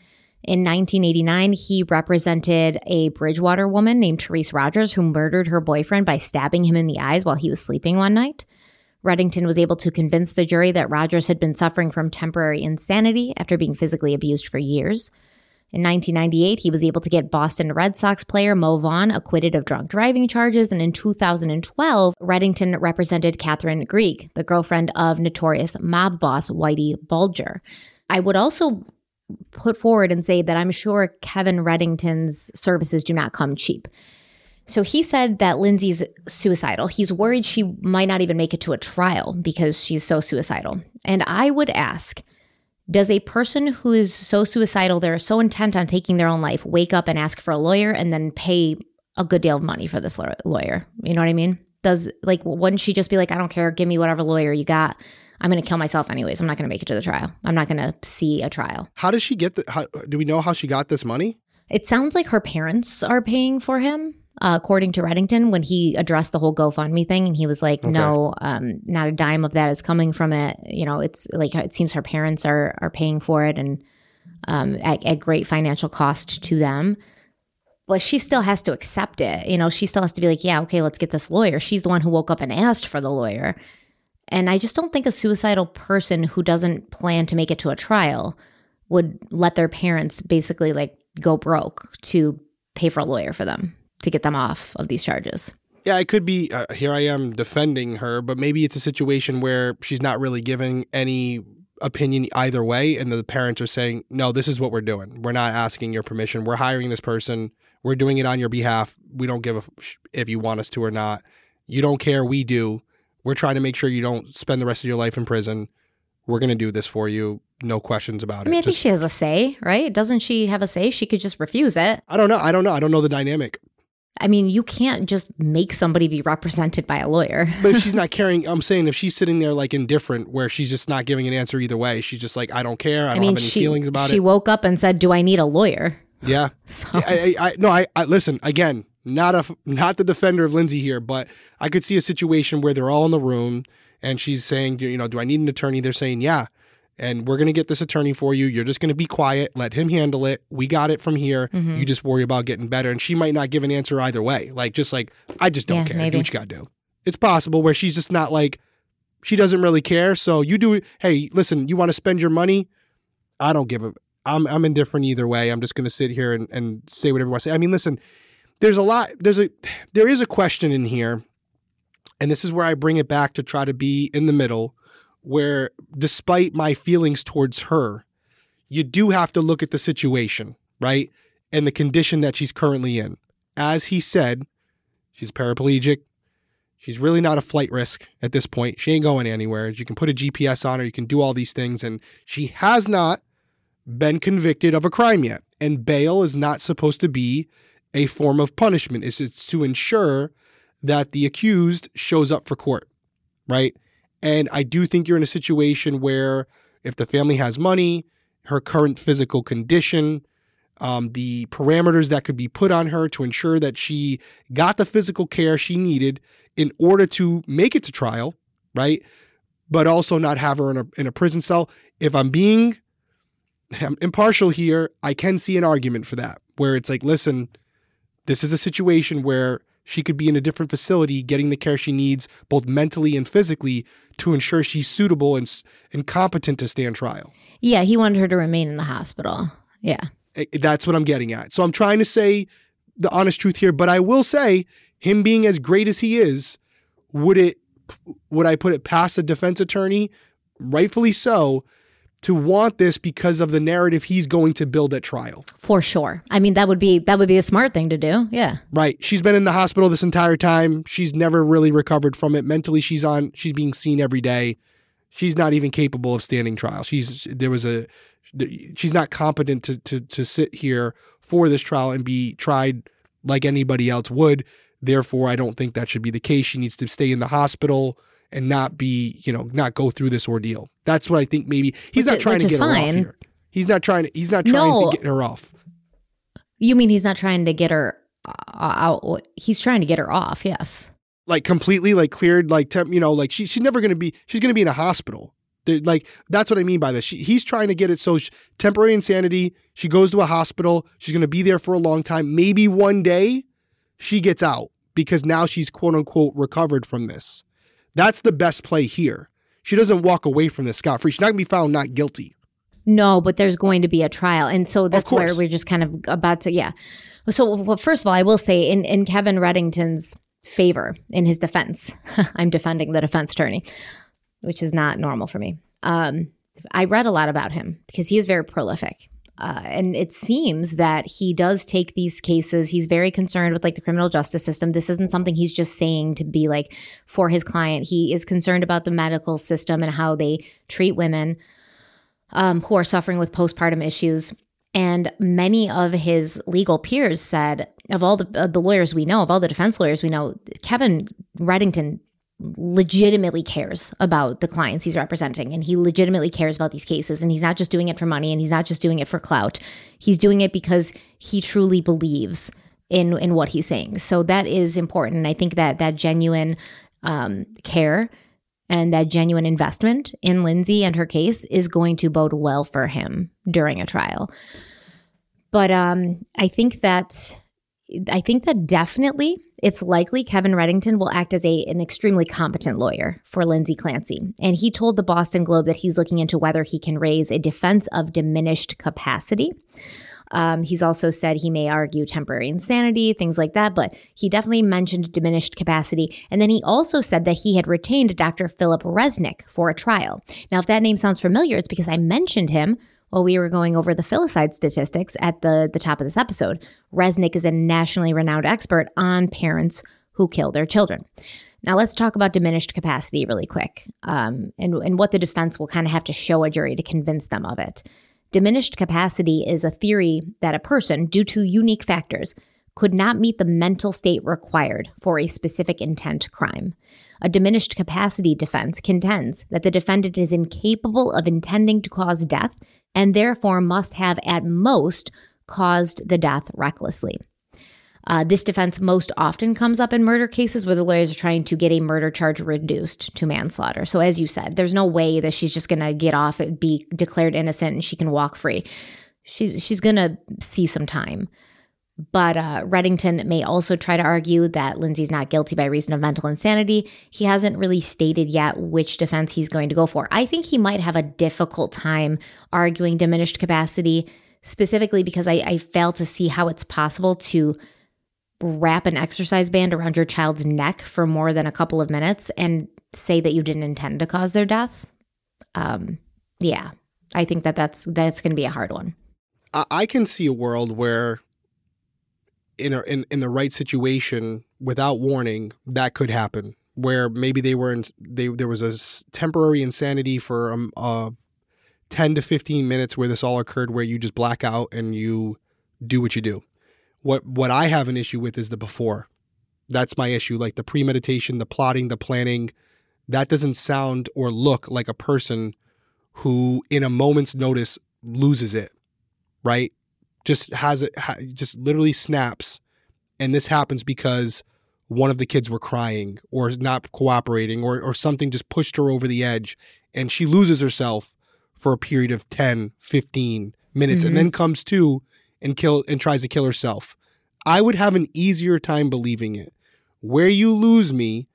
In 1989, he represented a Bridgewater woman named Therese Rogers who murdered her boyfriend by stabbing him in the eyes while he was sleeping one night. Reddington was able to convince the jury that Rogers had been suffering from temporary insanity after being physically abused for years. In 1998, he was able to get Boston Red Sox player Mo Vaughn acquitted of drunk driving charges. And in 2012, Reddington represented Catherine Greig, the girlfriend of notorious mob boss Whitey Bulger. I would also put forward and say that I'm sure Kevin Reddington's services do not come cheap. So he said that Lindsay's suicidal. He's worried she might not even make it to a trial because she's so suicidal. And I would ask Does a person who is so suicidal, they're so intent on taking their own life, wake up and ask for a lawyer and then pay a good deal of money for this lawyer? You know what I mean? Does, like, wouldn't she just be like, I don't care, give me whatever lawyer you got? I'm going to kill myself anyways. I'm not going to make it to the trial. I'm not going to see a trial. How does she get the? How, do we know how she got this money? It sounds like her parents are paying for him uh, according to Reddington, when he addressed the whole GoFundMe thing, and he was like, okay. "No, um, not a dime of that is coming from it. You know, it's like it seems her parents are are paying for it, and um, at, at great financial cost to them." But she still has to accept it. You know, she still has to be like, "Yeah, okay, let's get this lawyer." She's the one who woke up and asked for the lawyer, and I just don't think a suicidal person who doesn't plan to make it to a trial would let their parents basically like go broke to pay for a lawyer for them to get them off of these charges. Yeah, it could be. Uh, here I am defending her, but maybe it's a situation where she's not really giving any opinion either way, and the parents are saying, "No, this is what we're doing. We're not asking your permission. We're hiring this person. We're doing it on your behalf. We don't give a if you want us to or not. You don't care. We do. We're trying to make sure you don't spend the rest of your life in prison. We're going to do this for you. No questions about it. I mean, I think she has a say, right? Doesn't she have a say? She could just refuse it. I don't know. I don't know. I don't know the dynamic. I mean, you can't just make somebody be represented by a lawyer. but if she's not caring, I'm saying if she's sitting there like indifferent, where she's just not giving an answer either way, she's just like, I don't care. I, I don't mean, have any she, feelings about she it. She woke up and said, "Do I need a lawyer?" Yeah. So. I, I, I, no, I, I listen again. Not a not the defender of Lindsay here, but I could see a situation where they're all in the room and she's saying, you know, do I need an attorney? They're saying, yeah and we're going to get this attorney for you. You're just going to be quiet, let him handle it. We got it from here. Mm-hmm. You just worry about getting better. And she might not give an answer either way. Like, just like, I just don't yeah, care. Maybe. Do what you got to do. It's possible where she's just not like, she doesn't really care. So you do, hey, listen, you want to spend your money? I don't give a, I'm, I'm indifferent either way. I'm just going to sit here and, and say whatever I say. I mean, listen, there's a lot, there's a, there is a question in here. And this is where I bring it back to try to be in the middle where despite my feelings towards her, you do have to look at the situation, right? And the condition that she's currently in. As he said, she's paraplegic. She's really not a flight risk at this point. She ain't going anywhere. You can put a GPS on her, you can do all these things. And she has not been convicted of a crime yet. And bail is not supposed to be a form of punishment. Is it's to ensure that the accused shows up for court, right? And I do think you're in a situation where if the family has money, her current physical condition, um, the parameters that could be put on her to ensure that she got the physical care she needed in order to make it to trial, right? But also not have her in a, in a prison cell. If I'm being impartial here, I can see an argument for that. where it's like, listen, this is a situation where she could be in a different facility getting the care she needs, both mentally and physically, to ensure she's suitable and, and competent to stand trial. Yeah, he wanted her to remain in the hospital. Yeah. That's what I'm getting at. So I'm trying to say the honest truth here, but I will say, him being as great as he is, would it would I put it past a defense attorney, rightfully so, to want this because of the narrative he's going to build at trial. For sure. I mean that would be that would be a smart thing to do. Yeah. Right. She's been in the hospital this entire time. She's never really recovered from it. Mentally she's on she's being seen every day. She's not even capable of standing trial. She's there was a she's not competent to to to sit here for this trial and be tried like anybody else would. Therefore, I don't think that should be the case. She needs to stay in the hospital and not be, you know, not go through this ordeal. That's what I think maybe he's which not trying to get her off here. He's not trying to he's not trying no. to get her off. You mean he's not trying to get her uh, out he's trying to get her off, yes. Like completely like cleared like temp, you know, like she, she's never going to be she's going to be in a hospital. Like that's what I mean by this. She, he's trying to get it so she, temporary insanity. She goes to a hospital. She's going to be there for a long time. Maybe one day she gets out because now she's quote unquote recovered from this. That's the best play here. She doesn't walk away from this scot free. She's not going to be found not guilty. No, but there's going to be a trial. And so that's where we're just kind of about to, yeah. So, well, first of all, I will say in, in Kevin Reddington's favor, in his defense, I'm defending the defense attorney, which is not normal for me. Um, I read a lot about him because he is very prolific. Uh, and it seems that he does take these cases. He's very concerned with like the criminal justice system. This isn't something he's just saying to be like for his client. He is concerned about the medical system and how they treat women um, who are suffering with postpartum issues. And many of his legal peers said, of all the, uh, the lawyers we know, of all the defense lawyers we know, Kevin Reddington legitimately cares about the clients he's representing and he legitimately cares about these cases and he's not just doing it for money and he's not just doing it for clout. He's doing it because he truly believes in in what he's saying. So that is important And i think that that genuine um, care and that genuine investment in lindsay and her case is going to bode well for him during a trial. But um, i think that I think that definitely it's likely Kevin Reddington will act as a, an extremely competent lawyer for Lindsay Clancy. And he told the Boston Globe that he's looking into whether he can raise a defense of diminished capacity. Um, he's also said he may argue temporary insanity, things like that, but he definitely mentioned diminished capacity. And then he also said that he had retained Dr. Phillip Resnick for a trial. Now, if that name sounds familiar, it's because I mentioned him while we were going over the filicide statistics at the, the top of this episode. Resnick is a nationally renowned expert on parents who kill their children. Now, let's talk about diminished capacity really quick um, and, and what the defense will kind of have to show a jury to convince them of it. Diminished capacity is a theory that a person, due to unique factors, could not meet the mental state required for a specific intent crime. A diminished capacity defense contends that the defendant is incapable of intending to cause death and therefore must have at most caused the death recklessly. Uh, this defense most often comes up in murder cases where the lawyers are trying to get a murder charge reduced to manslaughter. So, as you said, there's no way that she's just going to get off and be declared innocent and she can walk free. She's she's going to see some time. But uh, Reddington may also try to argue that Lindsay's not guilty by reason of mental insanity. He hasn't really stated yet which defense he's going to go for. I think he might have a difficult time arguing diminished capacity, specifically because I, I fail to see how it's possible to wrap an exercise band around your child's neck for more than a couple of minutes and say that you didn't intend to cause their death. Um, yeah, I think that that's that's going to be a hard one. I can see a world where in, a, in in the right situation without warning, that could happen. Where maybe they were in, they there was a temporary insanity for um, uh, ten to fifteen minutes where this all occurred, where you just black out and you do what you do. What what I have an issue with is the before. That's my issue. Like the premeditation, the plotting, the planning. That doesn't sound or look like a person who, in a moment's notice, loses it. Right? Just has it just literally snaps and this happens because one of the kids were crying or not cooperating or, or something just pushed her over the edge and she loses herself for a period of 10 15 minutes mm-hmm. and then comes to and kill and tries to kill herself. I would have an easier time believing it. Where you lose me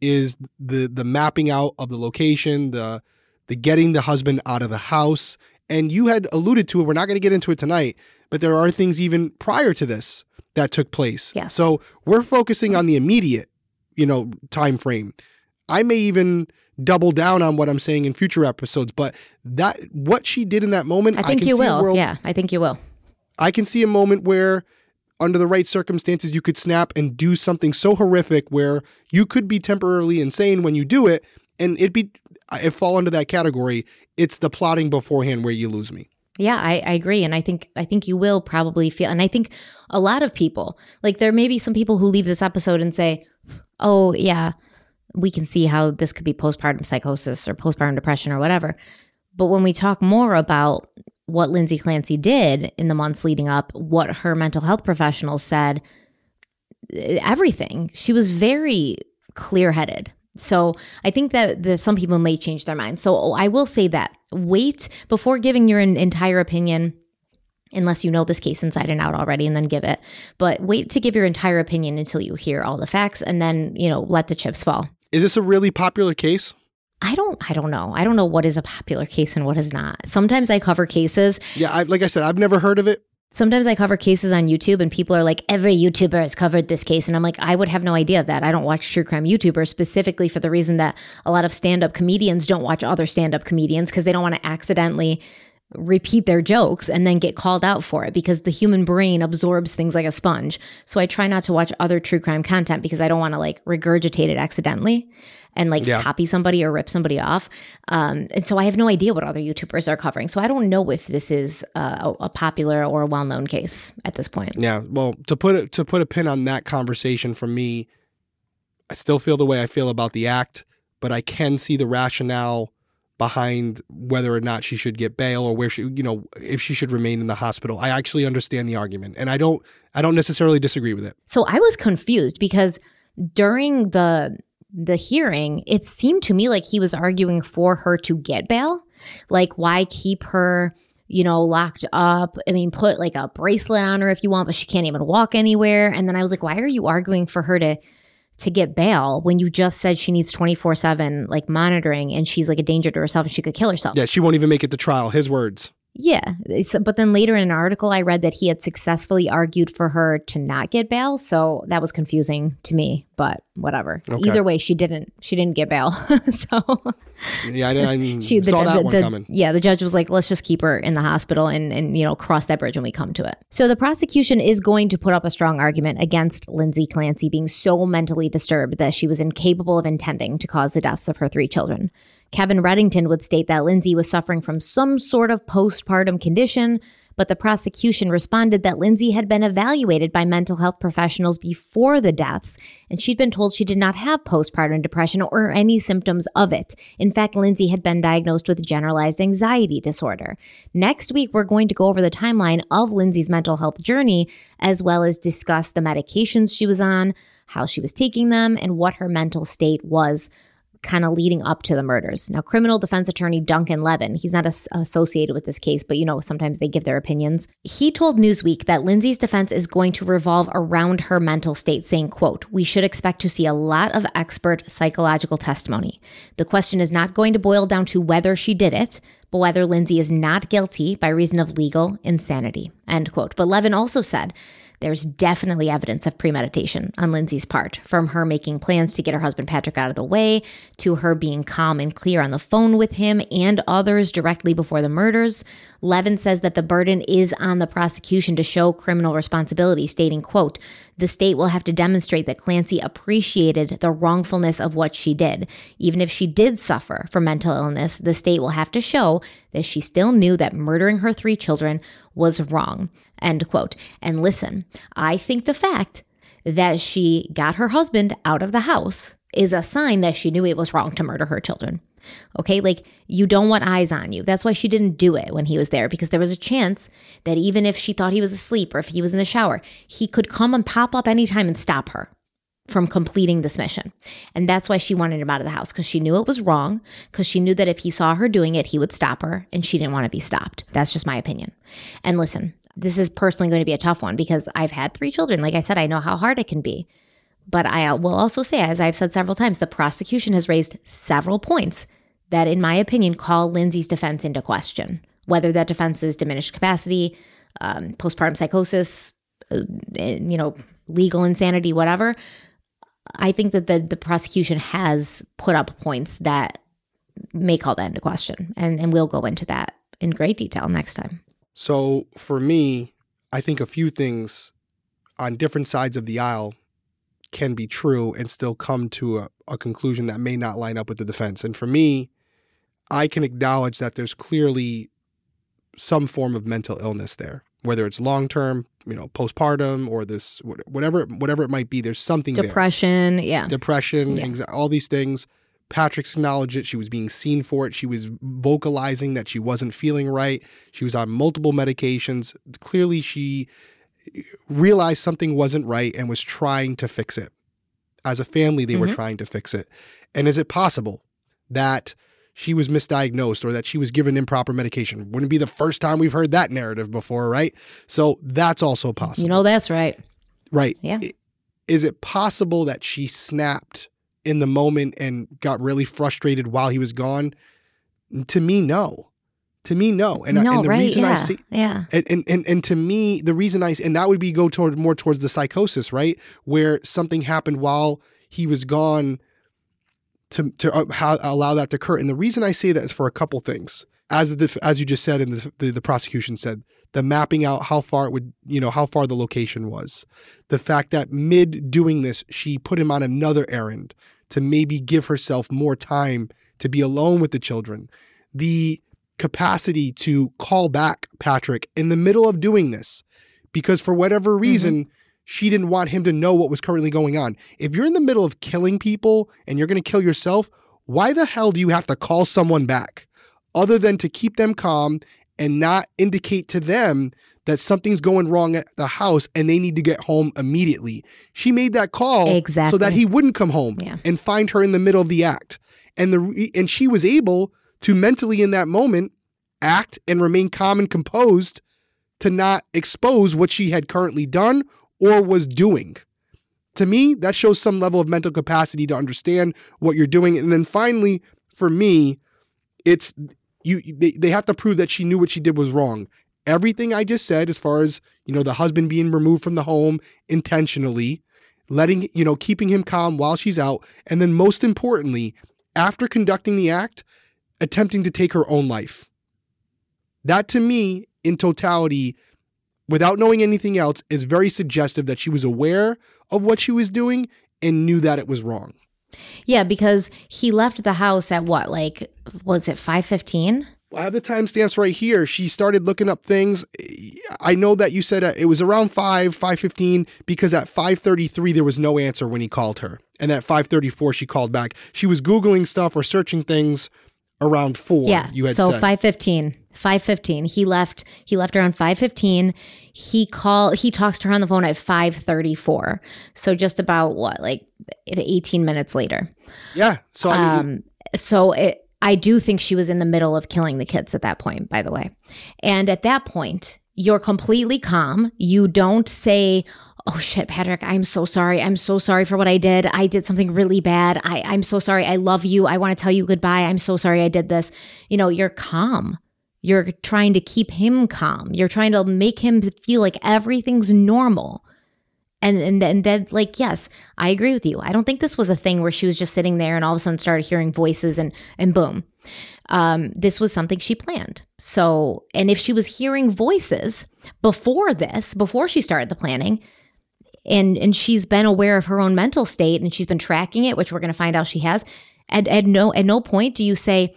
is the the mapping out of the location, the the getting the husband out of the house. And you had alluded to it. We're not going to get into it tonight, but there are things even prior to this that took place. Yes. So we're focusing on the immediate, you know, time frame. I may even double down on what I'm saying in future episodes, but that what she did in that moment, I think can you see will. world- yeah, I think you will. I can see a moment where, under the right circumstances, you could snap and do something so horrific where you could be temporarily insane when you do it, and it'd be it fall into that category. It's the plotting beforehand where you lose me. Yeah, I, I agree, and I think I think you will probably feel, and I think a lot of people, like there may be some people who leave this episode and say, "Oh, yeah, we can see how this could be postpartum psychosis or postpartum depression or whatever." But when we talk more about what Lindsay Clancy did in the months leading up, what her mental health professionals said, everything, she was very clear-headed. So I think that, that some people may change their mind. So I will say that wait before giving your entire opinion, unless you know this case inside and out already, and then give it. But wait to give your entire opinion until you hear all the facts, and then you know let the chips fall. Is this a really popular case? I don't. I don't know. I don't know what is a popular case and what is not. Sometimes I cover cases. Yeah, I, like I said, I've never heard of it. Sometimes I cover cases on YouTube and people are like, every YouTuber has covered this case. And I'm like, I would have no idea of that. I don't watch true crime YouTubers specifically for the reason that a lot of stand up comedians don't watch other stand up comedians because they don't want to accidentally repeat their jokes and then get called out for it because the human brain absorbs things like a sponge. So I try not to watch other true crime content because I don't want to like regurgitate it accidentally and like Yeah. copy somebody or rip somebody off. Um, and so I have no idea what other YouTubers are covering. So I don't know if this is uh, a, a popular or a well known case at this point. Yeah. Well, to put it to put a pin on that conversation from me, I still feel the way I feel about the act, but I can see the rationale behind whether or not she should get bail or where she you know if she should remain in the hospital. I actually understand the argument and I don't I don't necessarily disagree with it. So I was confused because during the the hearing, it seemed to me like he was arguing for her to get bail. Like, why keep her, you know, locked up? I mean, put like a bracelet on her if you want, but she can't even walk anywhere. And then I was like, why are you arguing for her to to get bail when you just said she needs 24/7 like monitoring and she's like a danger to herself and she could kill herself? Yeah, she won't even make it to trial. His words. Yeah. It's- But then later in an article, I read that he had successfully argued for her to not get bail. So that was confusing to me, but whatever. Okay. Either way, she didn't, she didn't get bail. so Yeah, I, I she, the, saw that the- one the- coming. yeah, the judge was like, let's just keep her in the hospital and, and, you know, cross that bridge when we come to it. So the prosecution is going to put up a strong argument against Lindsay Clancy being so mentally disturbed that she was incapable of intending to cause the deaths of her three children. Kevin Reddington would state that Lindsay was suffering from some sort of postpartum condition, but the prosecution responded that Lindsay had been evaluated by mental health professionals before the deaths, and she'd been told she did not have postpartum depression or any symptoms of it. In fact, Lindsay had been diagnosed with generalized anxiety disorder. Next week, we're going to go over the timeline of Lindsay's mental health journey, as well as discuss the medications she was on, how she was taking them, and what her mental state was kind of leading up to the murders. Now, criminal defense attorney Duncan Levin, he's not as- associated with this case, but you know, sometimes they give their opinions. He told Newsweek that Lindsay's defense is going to revolve around her mental state, saying, quote, we should expect to see a lot of expert psychological testimony. The question is not going to boil down to whether she did it, but whether Lindsay is not guilty by reason of legal insanity, end quote. But Levin also said, there's definitely evidence of premeditation on Lindsay's part, from her making plans to get her husband Patrick out of the way, to her being calm and clear on the phone with him and others directly before the murders. Levin says that the burden is on the prosecution to show criminal responsibility, stating, quote, the state will have to demonstrate that Clancy appreciated the wrongfulness of what she did. Even if she did suffer from mental illness, the state will have to show that she still knew that murdering her three children was wrong. End quote. And listen, I think the fact that she got her husband out of the house is a sign that she knew it was wrong to murder her children. Okay, like you don't want eyes on you. That's why she didn't do it when he was there because there was a chance that even if she thought he was asleep or if he was in the shower, he could come and pop up anytime and stop her from completing this mission. And that's why she wanted him out of the house because she knew it was wrong, because she knew that if he saw her doing it, he would stop her, and she didn't want to be stopped. That's just my opinion. And listen, This is personally going to be a tough one because I've had three children. Like I said, I know how hard it can be. But I will also say, as I've said several times, the prosecution has raised several points that, in my opinion, call Lindsay's defense into question. Whether that defense is diminished capacity, um, postpartum psychosis, uh, you know, legal insanity, whatever. I think that the the prosecution has put up points that may call that into question, and and we'll go into that in great detail next time. So for me, I think a few things on different sides of the aisle can be true and still come to a, a conclusion that may not line up with the defense. And for me, I can acknowledge that there's clearly some form of mental illness there, whether it's long term, you know, postpartum or this whatever whatever it might be. There's something depression, there. yeah, depression, yeah. Anxiety, all these things. Patrick's acknowledged it. She was being seen for it. She was vocalizing that she wasn't feeling right. She was on multiple medications. Clearly, she realized something wasn't right and was trying to fix it. As a family, they mm-hmm. were trying to fix it. And is it possible that she was misdiagnosed or that she was given improper medication? Wouldn't be the first time we've heard that narrative before, right? So that's also possible. You know, that's right. Right. Yeah. Is it possible that she snapped in the moment and got really frustrated while he was gone? To me, no. To me, no. And, no, I, and the right? reason yeah. I see, yeah, and, and and and to me, the reason I and that would be go toward more towards the psychosis, right, where something happened while he was gone, to to uh, how, allow that to occur. And the reason I say that is for a couple things, as the as you just said, and the, the the prosecution said, the mapping out how far it would, you know, how far the location was, the fact that mid doing this, she put him on another errand to maybe give herself more time to be alone with the children, the capacity to call back Patrick in the middle of doing this because for whatever mm-hmm. reason, mm-hmm. she didn't want him to know what was currently going on. If you're in the middle of killing people and you're going to kill yourself, why the hell do you have to call someone back other than to keep them calm and not indicate to them that something's going wrong at the house and they need to get home immediately. She made that call exactly. so that he wouldn't come home yeah. and find her in the middle of the act. And the and she was able to mentally in that moment act and remain calm and composed to not expose what she had currently done or was doing. To me, that shows some level of mental capacity to understand what you're doing. And then finally, for me, it's you they, they have to prove that she knew what she did was wrong. Everything I just said, as far as, you know, the husband being removed from the home intentionally, letting, you know, keeping him calm while she's out, and then most importantly, after conducting the act, attempting to take her own life. That to me, in totality, without knowing anything else, is very suggestive that she was aware of what she was doing and knew that it was wrong. Yeah, because he left the house at what, like, was it 515? I have the timestamps right here. She started looking up things. I know that you said uh, it was around 5, 515, because at 533 there was no answer when he called her. And at 534 she called back. She was Googling stuff or searching things around four. Yeah. You had so said. 515. 515. He left he left around 515. He call he talks to her on the phone at 534. So just about what, like 18 minutes later. Yeah. So I mean um, so it I do think she was in the middle of killing the kids at that point, by the way. And at that point, you're completely calm. You don't say, Oh shit, Patrick, I'm so sorry. I'm so sorry for what I did. I did something really bad. I, I'm so sorry. I love you. I want to tell you goodbye. I'm so sorry I did this. You know, you're calm. You're trying to keep him calm. You're trying to make him feel like everything's normal. And and then then like yes, I agree with you. I don't think this was a thing where she was just sitting there and all of a sudden started hearing voices and and boom. Um, this was something she planned. So, and if she was hearing voices before this, before she started the planning, and and she's been aware of her own mental state and she's been tracking it, which we're going to find out she has. At at no at no point do you say,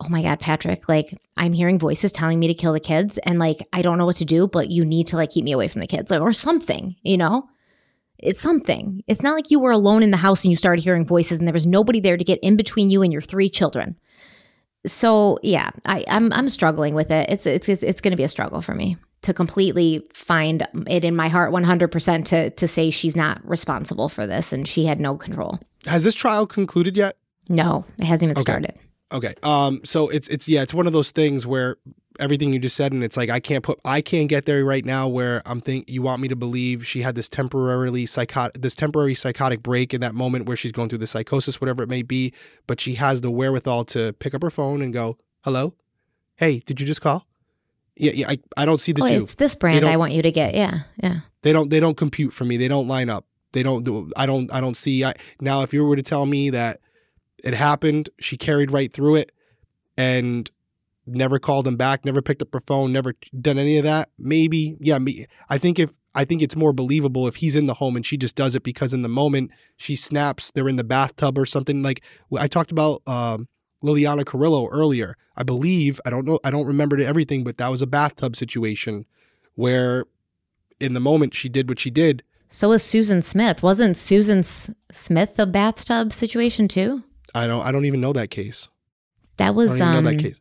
"Oh my God, Patrick! Like I'm hearing voices telling me to kill the kids, and like I don't know what to do, but you need to like keep me away from the kids, like, or something, you know." It's something. It's not like you were alone in the house and you started hearing voices and there was nobody there to get in between you and your three children. So yeah, I, I'm I'm struggling with it. It's it's it's, it's going to be a struggle for me to completely find it in my heart 100% to to say she's not responsible for this and she had no control. Has this trial concluded yet? No, it hasn't even okay. started. Okay. Um so it's it's yeah, it's one of those things where everything you just said, and it's like I can't put I can't get there right now where I'm think you want me to believe she had this temporarily psychotic this temporary psychotic break in that moment where she's going through the psychosis, whatever it may be, but she has the wherewithal to pick up her phone and go, "Hello, hey, did you just call?" Yeah, yeah. I, I don't see the oh, two. it's this brand I want you to get. Yeah, yeah. they don't they don't compute for me they don't line up they don't do i don't i don't see I, now if you were to tell me that it happened she carried right through it and never called him back never picked up her phone never done any of that maybe yeah me i think if i think it's more believable if he's in the home and she just does it because in the moment she snaps they're in the bathtub or something like i talked about um Liliana Carrillo earlier. I believe, I don't know, I don't remember everything, but that was a bathtub situation where in the moment she did what she did. So was Susan Smith. Wasn't Susan S- Smith a bathtub situation too? I don't I don't even know that case. That I was don't even um, know that case.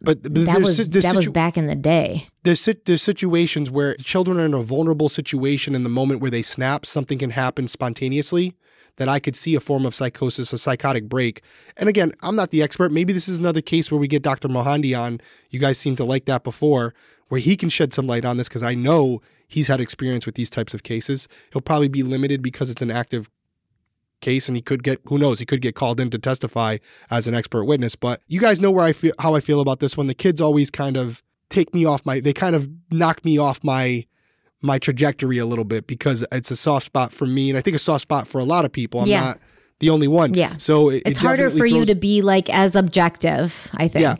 But, but that was that was back in the day. there's there's situations where children are in a vulnerable situation in the moment where they snap, something can happen spontaneously that I could see a form of psychosis, a psychotic break. And again, I'm not the expert. Maybe this is another case where we get Dr. Mohandie on. You guys seem to like that before, where he can shed some light on this because I know he's had experience with these types of cases. He'll probably be limited because it's an active case and he could get who knows he could get called in to testify as an expert witness but you guys know where i feel how i feel about this one the kids always kind of take me off my they kind of knock me off my my trajectory a little bit because it's a soft spot for me and i think a soft spot for a lot of people i'm Yeah. not the only one Yeah. so it, It's it harder for you to be like as objective, I think. Yeah.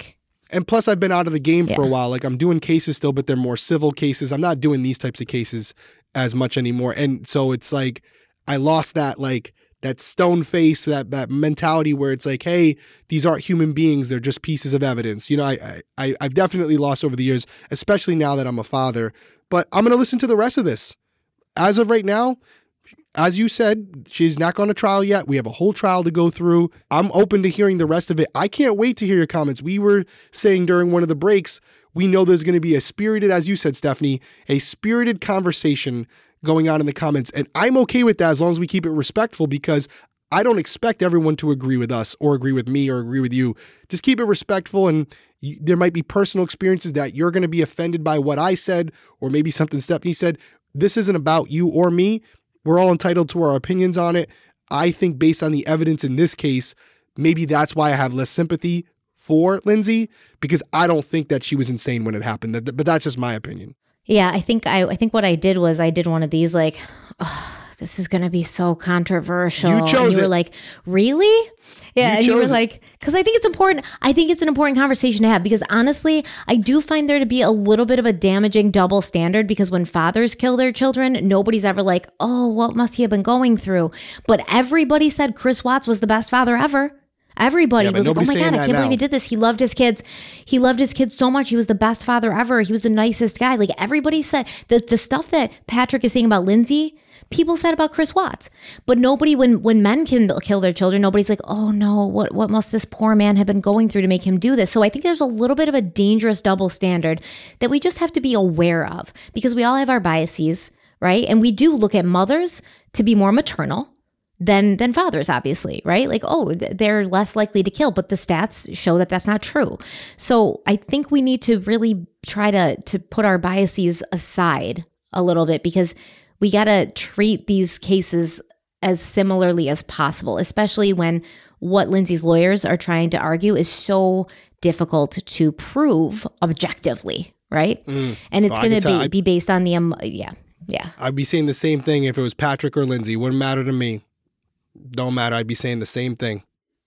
and plus i've been out of the game for a while like i'm doing cases still but they're more civil cases i'm not doing these types of cases as much anymore and so it's like i lost that like that stone face that that mentality where it's like hey these aren't human beings they're just pieces of evidence you know i i i've definitely lost over the years especially now that i'm a father but i'm going to listen to the rest of this as of right now as you said, she's not gone to trial yet. We have a whole trial to go through. I'm open to hearing the rest of it. I can't wait to hear your comments. We were saying during one of the breaks, we know there's going to be a spirited, as you said, Stephanie, a spirited conversation going on in the comments. And I'm okay with that as long as we keep it respectful because I don't expect everyone to agree with us or agree with me or agree with you. Just keep it respectful and you, there might be personal experiences that you're going to be offended by what I said or maybe something Stephanie said. This isn't about you or me. We're all entitled to our opinions on it. I think based on the evidence in this case, maybe that's why I have less sympathy for Lindsay because I don't think that she was insane when it happened. But that's just my opinion. Yeah, I think I I think what I did was I did one of these like, oh, this is gonna be so controversial. You and chose you were like, really? Yeah, You and you were it. like, because I think it's important. I think it's an important conversation to have because honestly, I do find there to be a little bit of a damaging double standard because when fathers kill their children, nobody's ever like, oh, what must he have been going through? But everybody said Chris Watts was the best father ever. Everybody Yeah, was like, oh my God, I can't believe he did this. He loved his kids. He loved his kids so much. He was the best father ever. He was the nicest guy. Like everybody said that the stuff that Patrick is saying about Lindsay, people said about Chris Watts. But nobody, when when men can kill their children, nobody's like, oh no, what what must this poor man have been going through to make him do this? So I think there's a little bit of a dangerous double standard that we just have to be aware of because we all have our biases, right? And we do look at mothers to be more maternal than than fathers obviously right? Like oh they're less likely to kill but the stats show that that's not true. So i think we need to really try to to put our biases aside a little bit because we got to treat these cases as similarly as possible especially when what lindsay's lawyers are trying to argue is so difficult to prove objectively right? And it's Well, going to be I- be based on the um, yeah yeah. I'd be saying the same thing if it was Patrick or Lindsay. Wouldn't matter to me. Don't matter. I'd be saying the same thing.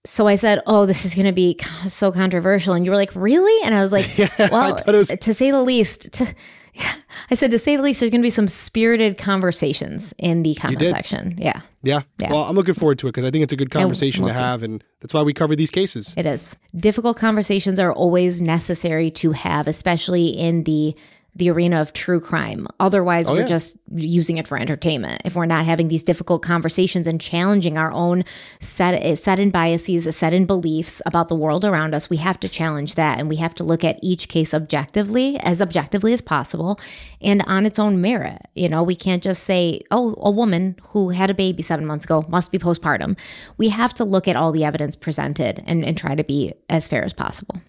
so I said, "Oh, this is going to be so controversial," and you were like, "Really?" And I was like, Yeah, "Well, was- to say the least." To, I said, "To say the least, there's going to be some spirited conversations in the comment section." Yeah, Yeah. Yeah. Well, I'm looking forward to it because I think it's a good conversation we'll to see. have, and that's why we cover these cases. it is. Difficult conversations are always necessary to have, especially in the the arena of true crime. Otherwise, Oh, we're yeah. just using it for entertainment. If we're not having these difficult conversations and challenging our own set set in biases, set in beliefs about the world around us, we have to challenge that and we have to look at each case objectively, as objectively as possible, and on its own merit. You know, we can't just say, "Oh, a woman who had a baby 7 months ago must be postpartum." We have to look at all the evidence presented and, and try to be as fair as possible.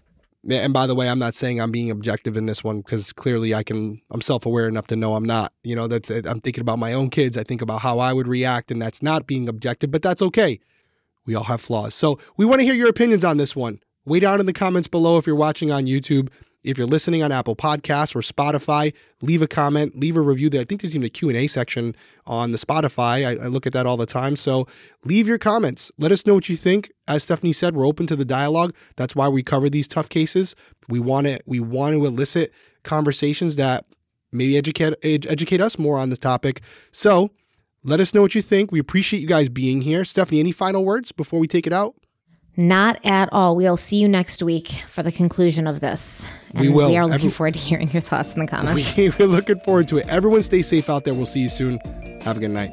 And by the way, I'm not saying I'm being objective in this one because clearly I can. I'm self-aware enough to know I'm not. You know, that's I'm thinking about my own kids. I think about how I would react, and that's not being objective. But that's okay. We all have flaws. So we want to hear your opinions on this one. Way down in the comments below if you're watching on YouTube. If you're listening on Apple Podcasts or Spotify, leave a comment, leave a review. There, I think there's even a Q&A section on the Spotify. I, I, look at that all the time. So leave your comments. Let us know what you think. As Stephanie said, we're open to the dialogue. That's why we cover these tough cases. We want to we want to elicit conversations that maybe educate educate us more on this topic. So let us know what you think. We appreciate you guys being here. Stephanie, any final words before we take it out? Not at all. We'll see you next week for the conclusion of this. And we will. We are looking Every- forward to hearing your thoughts in the comments. We, we're looking forward to it. Everyone stay safe out there. We'll see you soon. Have a good night.